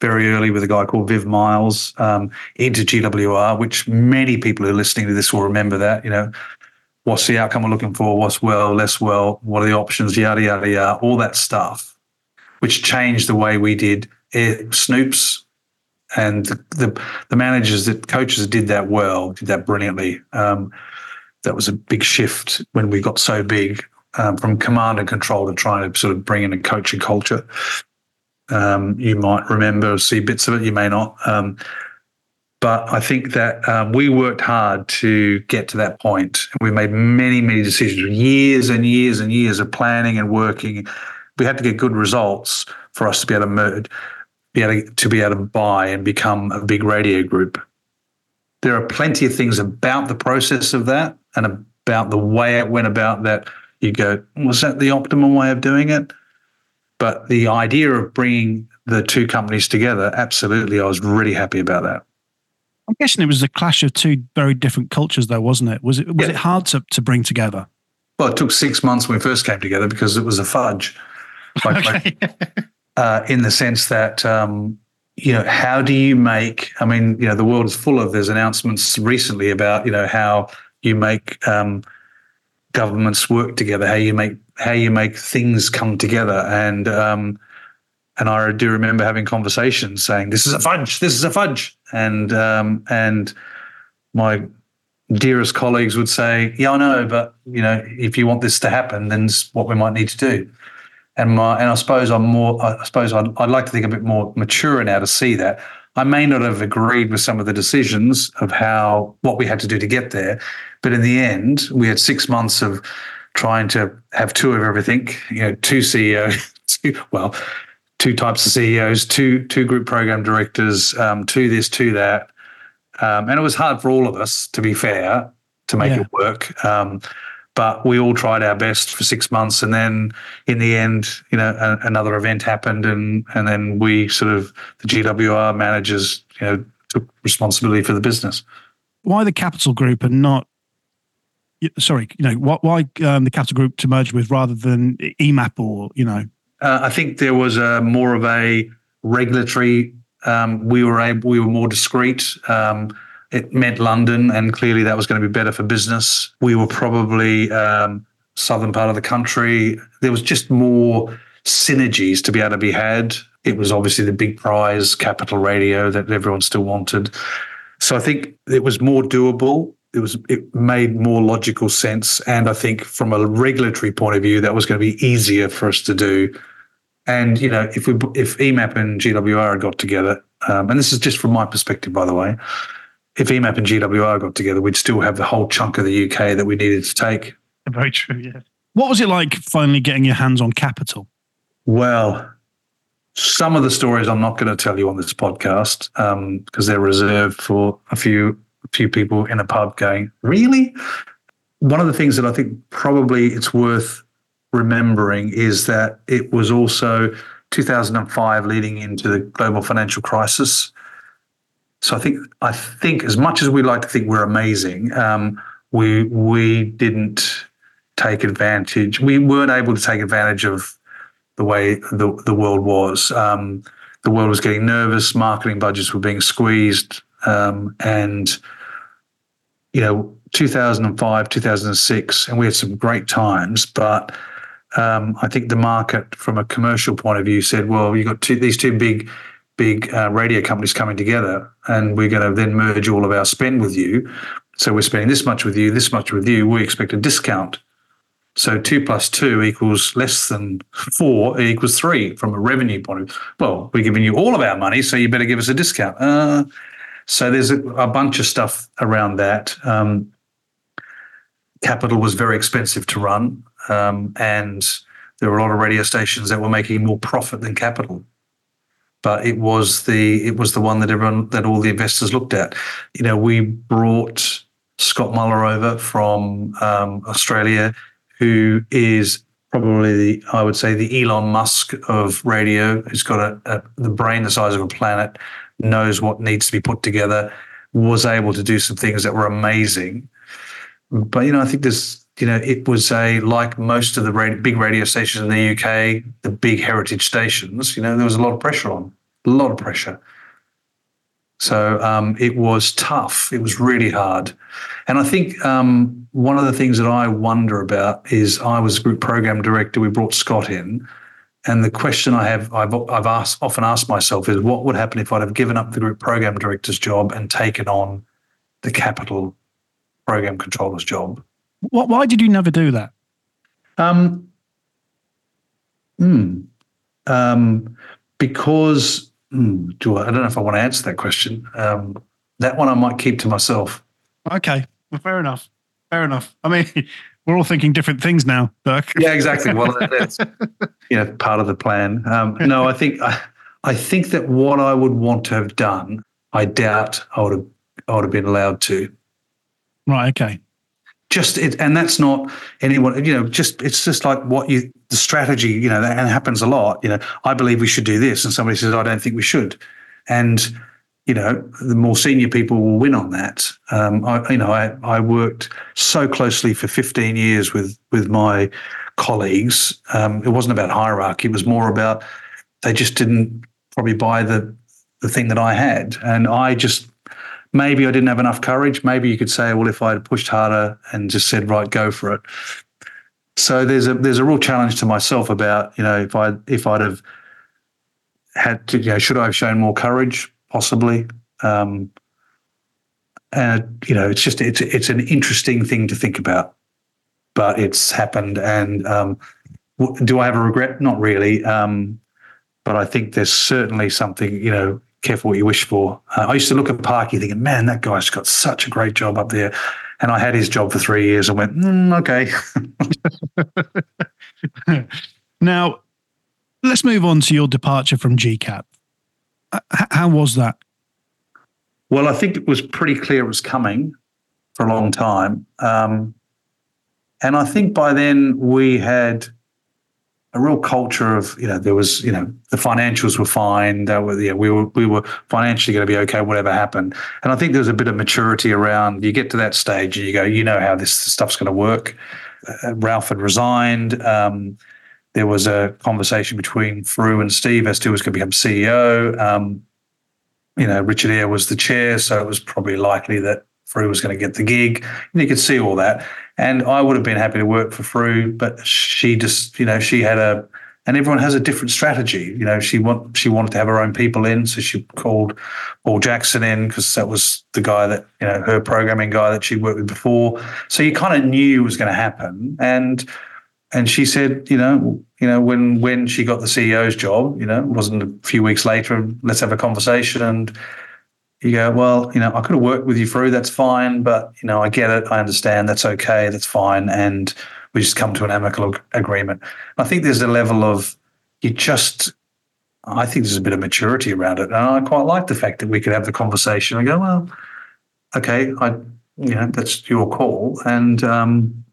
very early with a guy called Viv Miles um, into GWR, which many people who are listening to this will remember that. You know, what's the outcome we're looking for? What's well, less well? What are the options? Yada yada yada. All that stuff, which changed the way we did snoops, and the, the managers, that coaches did that well, did that brilliantly. Um, that was a big shift when we got so big um, from command and control to trying to sort of bring in a coaching culture. Um, you might remember see bits of it, you may not. Um, but I think that um, we worked hard to get to that point. We made many, many decisions, years and years and years of planning and working. We had to get good results for us to be able to merge, be able to, to be able to buy and become a big radio group. There are plenty of things about the process of that and about the way it went about that you go, was that the optimal way of doing it? But the idea of bringing the two companies together, absolutely, I was really happy about that. I'm guessing it was a clash of two very different cultures, though, wasn't it? Was it was yeah. it hard to, to bring together? Well, it took six months when we first came together because it was a fudge. Like, okay. like, uh, in the sense that um, you know, how do you make? I mean, you know, the world is full of. There's announcements recently about you know how you make um, governments work together, how you make how you make things come together, and um, and I do remember having conversations saying, "This is a fudge. This is a fudge," and um, and my dearest colleagues would say, "Yeah, I know, but you know, if you want this to happen, then what we might need to do." And my and I suppose I'm more. I suppose I'd, I'd like to think a bit more mature now to see that. I may not have agreed with some of the decisions of how what we had to do to get there, but in the end, we had six months of trying to have two of everything. You know, two CEOs, two, well, two types of CEOs, two two group program directors, um, two this, two that, um, and it was hard for all of us, to be fair, to make yeah. it work. Um, but we all tried our best for six months, and then in the end, you know, a, another event happened, and and then we sort of the GWR managers, you know, took responsibility for the business. Why the Capital Group and not sorry, you know, why, why um, the Capital Group to merge with rather than EMAP or, you know? Uh, I think there was a more of a regulatory. Um, we were able, we were more discreet. Um, it meant London, and clearly that was going to be better for business. We were probably um, southern part of the country. There was just more synergies to be able to be had. It was obviously the big prize, Capital Radio, that everyone still wanted. So I think it was more doable it was it made more logical sense and i think from a regulatory point of view that was going to be easier for us to do and you know if we if emap and gwr got together um, and this is just from my perspective by the way if emap and gwr got together we'd still have the whole chunk of the uk that we needed to take very true yeah what was it like finally getting your hands on capital well some of the stories i'm not going to tell you on this podcast because um, they're reserved for a few few people in a pub going, Really? One of the things that I think probably it's worth remembering is that it was also 2005 leading into the global financial crisis. So I think I think as much as we like to think we're amazing, um, we we didn't take advantage. We weren't able to take advantage of the way the the world was. Um, the world was getting nervous. Marketing budgets were being squeezed, um, and you know, 2005, 2006, and we had some great times. But um, I think the market, from a commercial point of view, said, well, you've got two, these two big, big uh, radio companies coming together, and we're going to then merge all of our spend with you. So we're spending this much with you, this much with you. We expect a discount. So two plus two equals less than four equals three from a revenue point of view. Well, we're giving you all of our money, so you better give us a discount. Uh, so there's a, a bunch of stuff around that. Um, capital was very expensive to run, um, and there were a lot of radio stations that were making more profit than capital. But it was the it was the one that everyone that all the investors looked at. You know, we brought Scott Muller over from um, Australia, who is probably the I would say the Elon Musk of radio. Who's got a, a the brain the size of a planet knows what needs to be put together, was able to do some things that were amazing. But, you know, I think there's, you know, it was a, like most of the radio, big radio stations in the UK, the big heritage stations, you know, there was a lot of pressure on. a lot of pressure. So um, it was tough. It was really hard. And I think um, one of the things that I wonder about is I was group program director. We brought Scott in, and the question I have I've I've asked often asked myself is what would happen if I'd have given up the group program director's job and taken on the capital program controller's job. What, why did you never do that? Um, hmm, um, because hmm, do I, I don't know if I want to answer that question. Um, that one I might keep to myself. Okay, well, fair enough. Fair enough. I mean, we're all thinking different things now, Dirk. Yeah, exactly. Well, that's you know part of the plan. Um, no, I think I, I think that what I would want to have done, I doubt I would have I would have been allowed to. Right. Okay. Just it, and that's not anyone. You know, just it's just like what you the strategy. You know, it happens a lot. You know, I believe we should do this, and somebody says I don't think we should, and you know, the more senior people will win on that. Um, I, you know, I, I worked so closely for 15 years with with my colleagues. Um, it wasn't about hierarchy; it was more about they just didn't probably buy the the thing that I had, and I just maybe I didn't have enough courage. Maybe you could say, well, if I had pushed harder and just said, right, go for it. So there's a there's a real challenge to myself about you know if I if I'd have had to you know should I have shown more courage possibly. Um, and you know, it's just it's it's an interesting thing to think about, but it's happened. And um, do I have a regret? Not really. Um, but I think there's certainly something. You know, careful what you wish for. Uh, I used to look at Parky thinking, man, that guy's got such a great job up there. And I had his job for three years and went, mm, okay. now, let's move on to your departure from GCAP. Uh, how was that? Well, I think it was pretty clear it was coming for a long time. Um, and I think by then we had a real culture of, you know, there was, you know, the financials were fine. That were, yeah, we were we were financially going to be okay, whatever happened. And I think there was a bit of maturity around. You get to that stage, and you go, you know how this stuff's going to work. Uh, Ralph had resigned. Um, there was a conversation between Fru and Steve as to who was going to become CEO. Um, you know, Richard Eyre was the chair, so it was probably likely that Fru was going to get the gig. You could see all that. And I would have been happy to work for Fru, but she just, you know, she had a, and everyone has a different strategy. You know, she want she wanted to have her own people in, so she called Paul Jackson in because that was the guy that you know her programming guy that she worked with before. So you kind of knew it was going to happen, and and she said, you know, you know, when when she got the CEO's job, you know, it wasn't a few weeks later. Let's have a conversation, and you go, well, you know, I could have worked with you Fru. That's fine, but you know, I get it. I understand. That's okay. That's fine, and we just come to an amicable agreement. I think there's a level of you just. I think there's a bit of maturity around it, and I quite like the fact that we could have the conversation and go, well, okay, I, you know, that's your call, and um,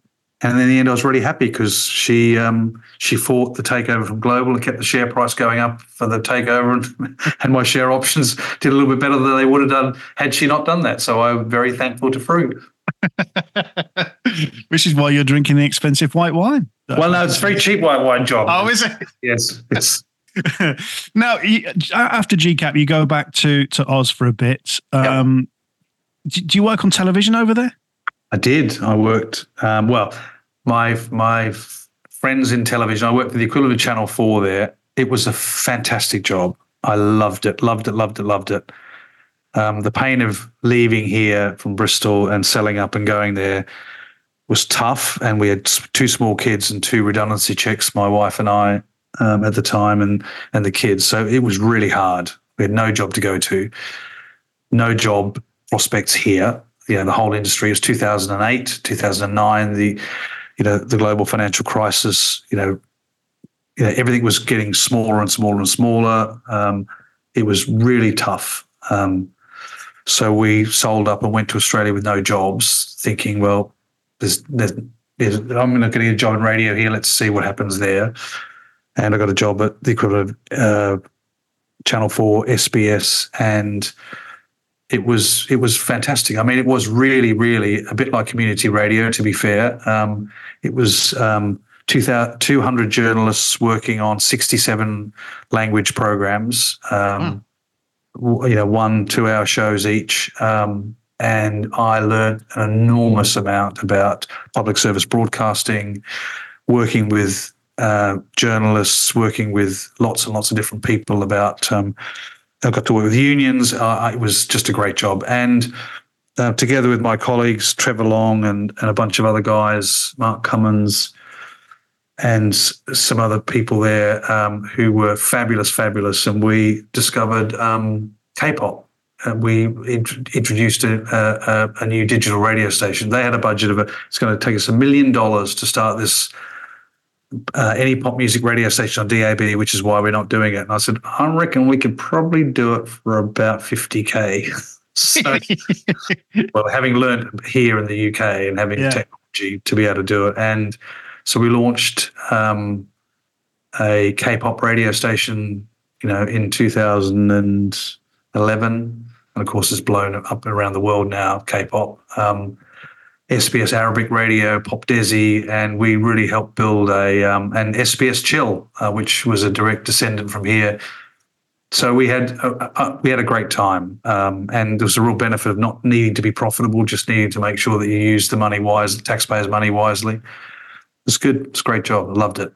and in the end, I was really happy because she um, she fought the takeover from Global and kept the share price going up for the takeover, and, and my share options did a little bit better than they would have done had she not done that. So I'm very thankful to Fru. Which is why you're drinking the expensive white wine. Well, no, it's very cheap white wine, John. Oh, is it? Yes, it's. now, after GCAP, you go back to to Oz for a bit. Um, yep. Do you work on television over there? I did. I worked. Um, well, my my friends in television. I worked for the equivalent of Channel Four there. It was a fantastic job. I loved it. Loved it. Loved it. Loved it. Um, the pain of leaving here from Bristol and selling up and going there was tough. And we had two small kids and two redundancy checks. My wife and I um, at the time, and and the kids. So it was really hard. We had no job to go to, no job prospects here. You know, the whole industry was 2008, 2009. The you know the global financial crisis. You know, you know everything was getting smaller and smaller and smaller. Um, it was really tough. Um, so we sold up and went to Australia with no jobs, thinking, well, there's, there's, there's I'm going to get a job in radio here. Let's see what happens there. And I got a job at the equivalent of uh, Channel Four, SBS, and it was it was fantastic. I mean, it was really, really a bit like community radio. To be fair, um, it was um, 200 journalists working on 67 language programs. Um, w- You know, one two-hour shows each. Um, and I learned an enormous amount about public service broadcasting, working with uh, journalists, working with lots and lots of different people about. I got to work with unions. Uh, it was just a great job, and uh, together with my colleagues Trevor Long and and a bunch of other guys, Mark Cummins, and some other people there um, who were fabulous, fabulous, and we discovered um, K-pop. Uh, we int- introduced a, a, a new digital radio station. They had a budget of a, it's going to take us a million dollars to start this uh, any pop music radio station on DAB, which is why we're not doing it. And I said, I reckon we could probably do it for about 50K. so, well, having learned here in the UK and having Yeah. technology to be able to do it. And so we launched um, a K-pop radio station, you know, in 2011, and of course, it's blown up around the world now. K-pop, um, SBS Arabic Radio, Pop Desi, and we really helped build a um, an SBS Chill, uh, which was a direct descendant from here. So we had uh, uh, we had a great time, um, and there was a real benefit of not needing to be profitable, just needing to make sure that you use the money wisely, taxpayers' money wisely. It's good. It's a great job. I loved it.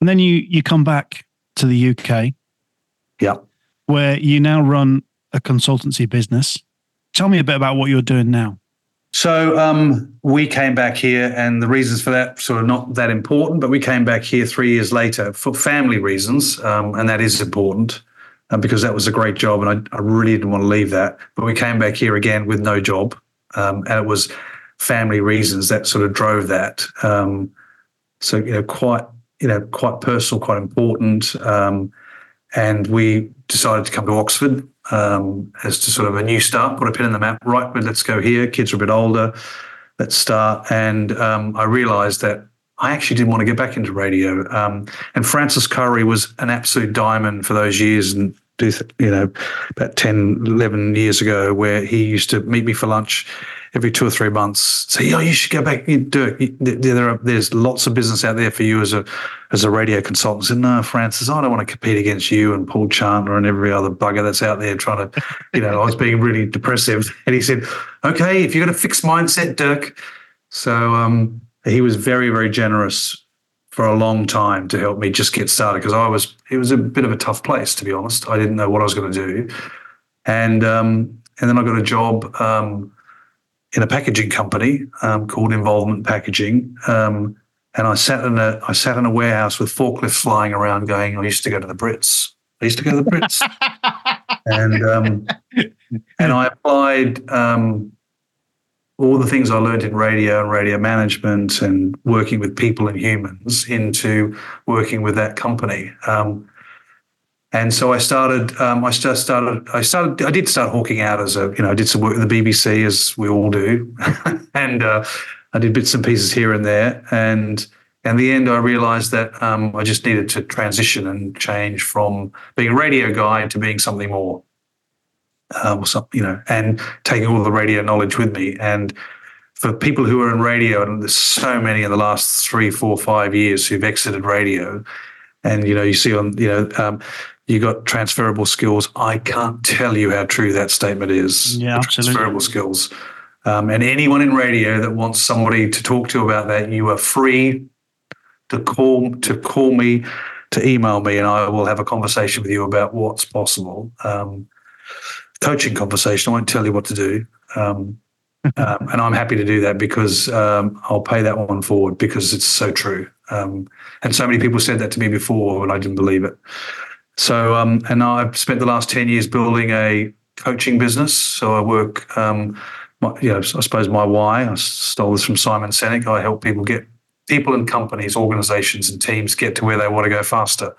And then you you come back to the UK Yeah. where you now run a consultancy business. Tell me a bit about what you're doing now. So um, we came back here, and the reasons for that sort of not that important, but we came back here three years later for family reasons, um, and that is important uh, because that was a great job, and I, I really didn't want to leave that. But we came back here again with no job, um, and it was family reasons that sort of drove that. Um, so you know, quite you know, quite personal, quite important, um, and we decided to come to Oxford um, as to sort of a new start, put a pin in the map. Right, but let's go here. Kids are a bit older. Let's start. And um, I realised that I actually didn't want to get back into radio. Um, and Francis Currie was an absolute diamond for those years, and do you know, about 10, 11 years ago, where he used to meet me for lunch every two or three months. Say, "Oh, you should go back. You do it. There are, there's lots of business out there for you as a as a radio consultant." Said, "No, Francis, I don't want to compete against you and Paul Chandler and every other bugger that's out there trying to, you know." I was being really depressive, and he said, "Okay, if you've got a fixed mindset, Dirk." So um, he was very, very generous for a long time to help me just get started because I was it was a bit of a tough place to be honest. I didn't know what I was going to do, and um, and then I got a job um, in a packaging company um, called Involvement Packaging, um, and I sat in a I sat in a warehouse with forklifts flying around, going, I used to go to the Brits. I used to go to the Brits, and um, and I applied. Um, all the things I learned in radio and radio management and working with people and humans into working with that company. Um, and so I started. Um, I just started. I started. I did start hawking out as a. You know, I did some work with the BBC as we all do, and uh, I did bits and pieces here and there. And in the end, I realised that um, I just needed to transition and change from being a radio guy to being something more um, or something, you know, and taking all the radio knowledge with me. And for people who are in radio, and there's so many in the last three, four, five years who've exited radio, and you know, you see on, you know, um, you got transferable skills. I can't tell you how true that statement is. Yeah, absolutely. Transferable skills. Um, and anyone in radio that wants somebody to talk to about that, you are free to call to call me, to email me, and I will have a conversation with you about what's possible. Um, coaching conversation. I won't tell you what to do. Um, um, and I'm happy to do that because um, I'll pay that one forward because it's so true. Um, and so many people said that to me before and I didn't believe it. So, um, and I've spent the last 10 years building a coaching business. So I work, um, my, you know, I suppose my why, I stole this from Simon Sinek. I help people get people and companies, organizations and teams get to where they want to go faster.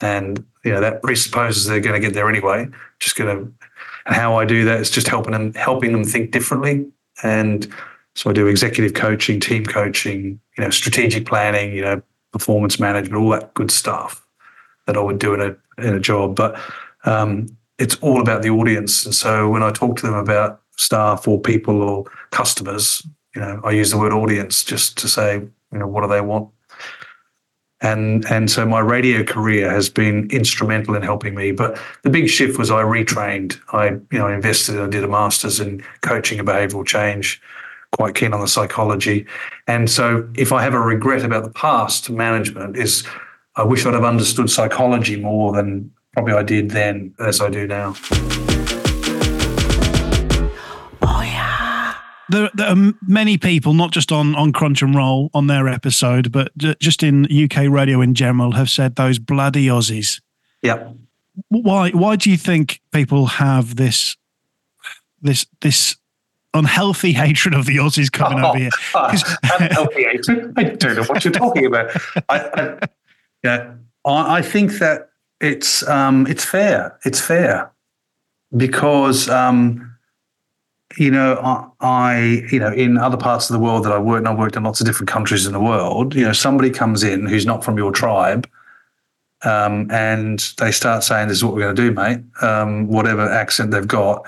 And, you know, that presupposes they're going to get there anyway. Just going to, and how I do that is just helping them, helping them think differently. And so I do executive coaching, team coaching, you know, strategic planning, you know, performance management, all that good stuff that I would do in a in a job. But um, it's all about the audience. And so when I talk to them about staff or people or customers, you know, I use the word audience just to say, you know, what do they want? And and so my radio career has been instrumental in helping me. But the big shift was I retrained. I you know invested. I did a master's in coaching and behavioural change. Quite keen on the psychology, and so if I have a regret about the past management is I wish I'd have understood psychology more than probably I did then as I do now. Oh, there, there are many people, not just on, on Crunch and Roll on their episode, but just in UK radio in general, have said those bloody Aussies. Yeah. Why? Why do you think people have this this this unhealthy hatred of the Aussies coming over here? 'Cause- Unhealthy hatred? I don't know what you're talking about. I, I, yeah, I, I think that it's um, it's fair. It's fair because um, you know I, I you know in other parts of the world that I worked, and I worked in lots of different countries in the world. You know, somebody comes in who's not from your tribe. Um, and they start saying, "This is what we're going to do, mate." Um, whatever accent they've got,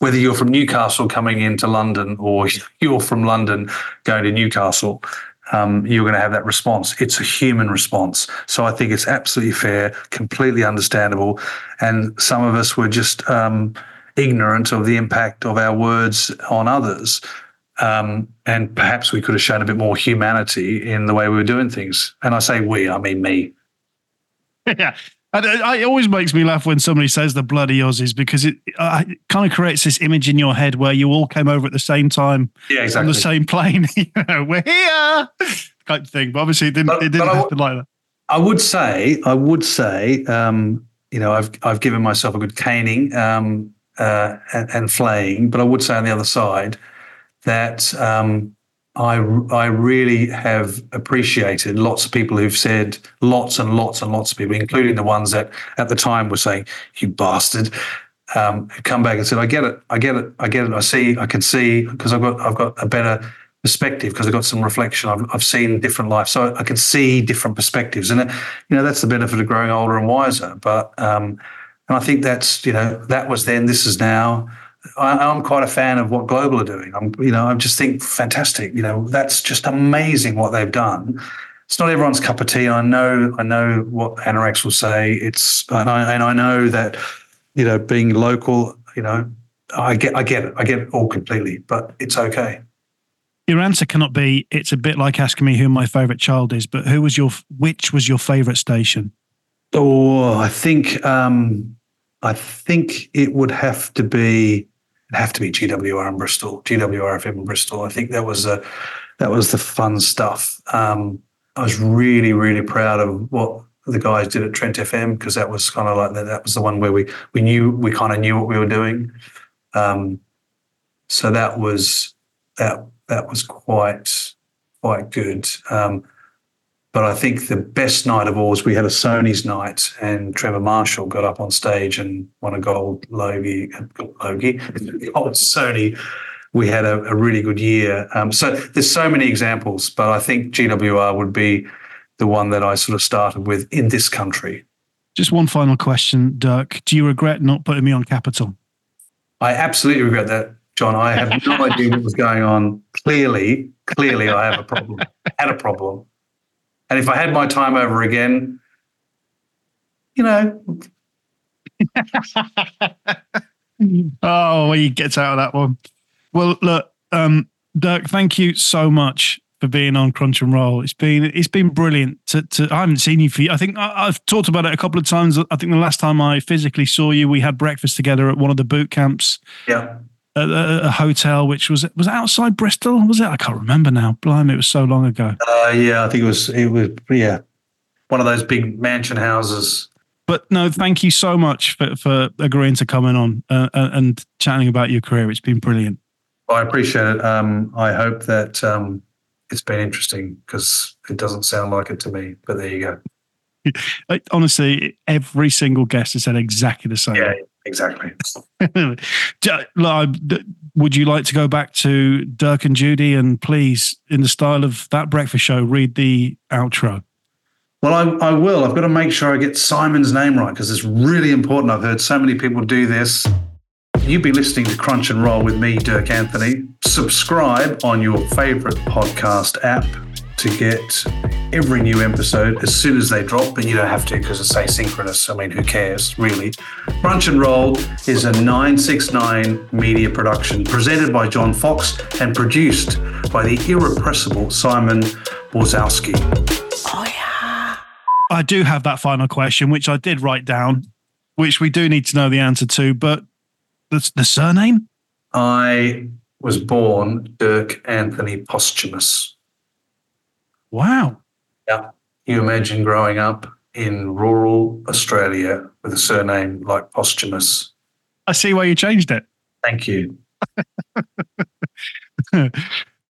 whether you're from Newcastle coming into London or you're from London going to Newcastle, um, you're going to have that response. It's a human response. So I think it's absolutely fair, completely understandable. And some of us were just um, ignorant of the impact of our words on others. Um, and perhaps we could have shown a bit more humanity in the way we were doing things. And I say we, I mean me. yeah. And it, it always makes me laugh when somebody says the bloody Aussies because it, uh, it kind of creates this image in your head where you all came over at the same time Yeah, exactly. on the same plane. you know, we're here, type thing. But obviously, it didn't. But- it didn't I w- like that. I would say, I would say, um, you know, I've I've given myself a good caning um, uh, and, and flaying, but I would say on the other side that um, I I really have appreciated lots of people who've said lots and lots and lots of people, including the ones that at the time were saying you bastard. Um, come back and said, "I get it, I get it, I get it. I see, I can see because I've got, I've got a better perspective because I've got some reflection. I've, I've seen different life, so I can see different perspectives, and it, you know that's the benefit of growing older and wiser. But um, and I think that's you know that was then, this is now. I, I'm quite a fan of what Global are doing. I'm you know I just think fantastic. You know that's just amazing what they've done. It's not everyone's cup of tea. I know I know what Anorex will say. It's and I and I know that you know being local. You know I get I get it. I get it all completely. But it's okay. Your answer cannot be. It's a bit like asking me who my favorite child is. But who was your? Which was your favorite station? Oh, I think um, I think it would have to be it'd have to be GWR in Bristol, GWR FM in Bristol. I think that was a that was the fun stuff. Um, I was really really proud of what the guys did at Trent FM because that was kind of like that, that was the one where we we knew we kind of knew what we were doing. Um, so that was that that was quite quite good. Um, but I think the best night of all was we had a Sony's night, and Trevor Marshall got up on stage and won a gold Logie, Logie, gold Sony. We had a, a really good year. Um, so there's so many examples, but I think GWR would be the one that I sort of started with in this country. Just one final question, Dirk. Do you regret not putting me on Capital? I absolutely regret that, John. I have no idea what was going on. Clearly, clearly, I have a problem. Had a problem. And if I had my time over again, you know, Oh, well, he gets out of that one. Well, look, um, Dirk, thank you so much for being on Crunch and Roll. It's been it's been brilliant. To, to I haven't seen you for I think I, I've talked about it a couple of times. I think the last time I physically saw you, we had breakfast together at one of the boot camps yeah. A, a hotel, which was was outside Bristol. Was it? I can't remember now. Blimey, it was so long ago. Uh, yeah, I think it was it was yeah, one of those big mansion houses. But no, thank you so much for, for agreeing to coming on uh, and chatting about your career. It's been brilliant. I appreciate it. Um, I hope that um, it's been interesting because it doesn't sound like it to me. But there you go. Honestly, every single guest has said exactly the same. Yeah, exactly. Ju- like, d- Would you like to go back to Dirk and Judy and please, in the style of that breakfast show, read the outro? Well, I, I will. I've got to make sure I get Simon's name right because it's really important. I've heard so many people do this. You've been listening to Crunch and Roll with me, Dirk Anthony. Subscribe on your favorite podcast app to get every new episode as soon as they drop, but you don't have to because it's asynchronous. I mean, who cares, really? Brunch and Roll is a 969 media production presented by John Fox and produced by the irrepressible Simon Borzowski. Oh, yeah. I do have that final question, which I did write down, which we do need to know the answer to, but the, the surname? I was born Dirk Anthony Posthumous. Wow. Yeah. You imagine growing up in rural Australia with a surname like Posthumous. I see why you changed it. Thank you.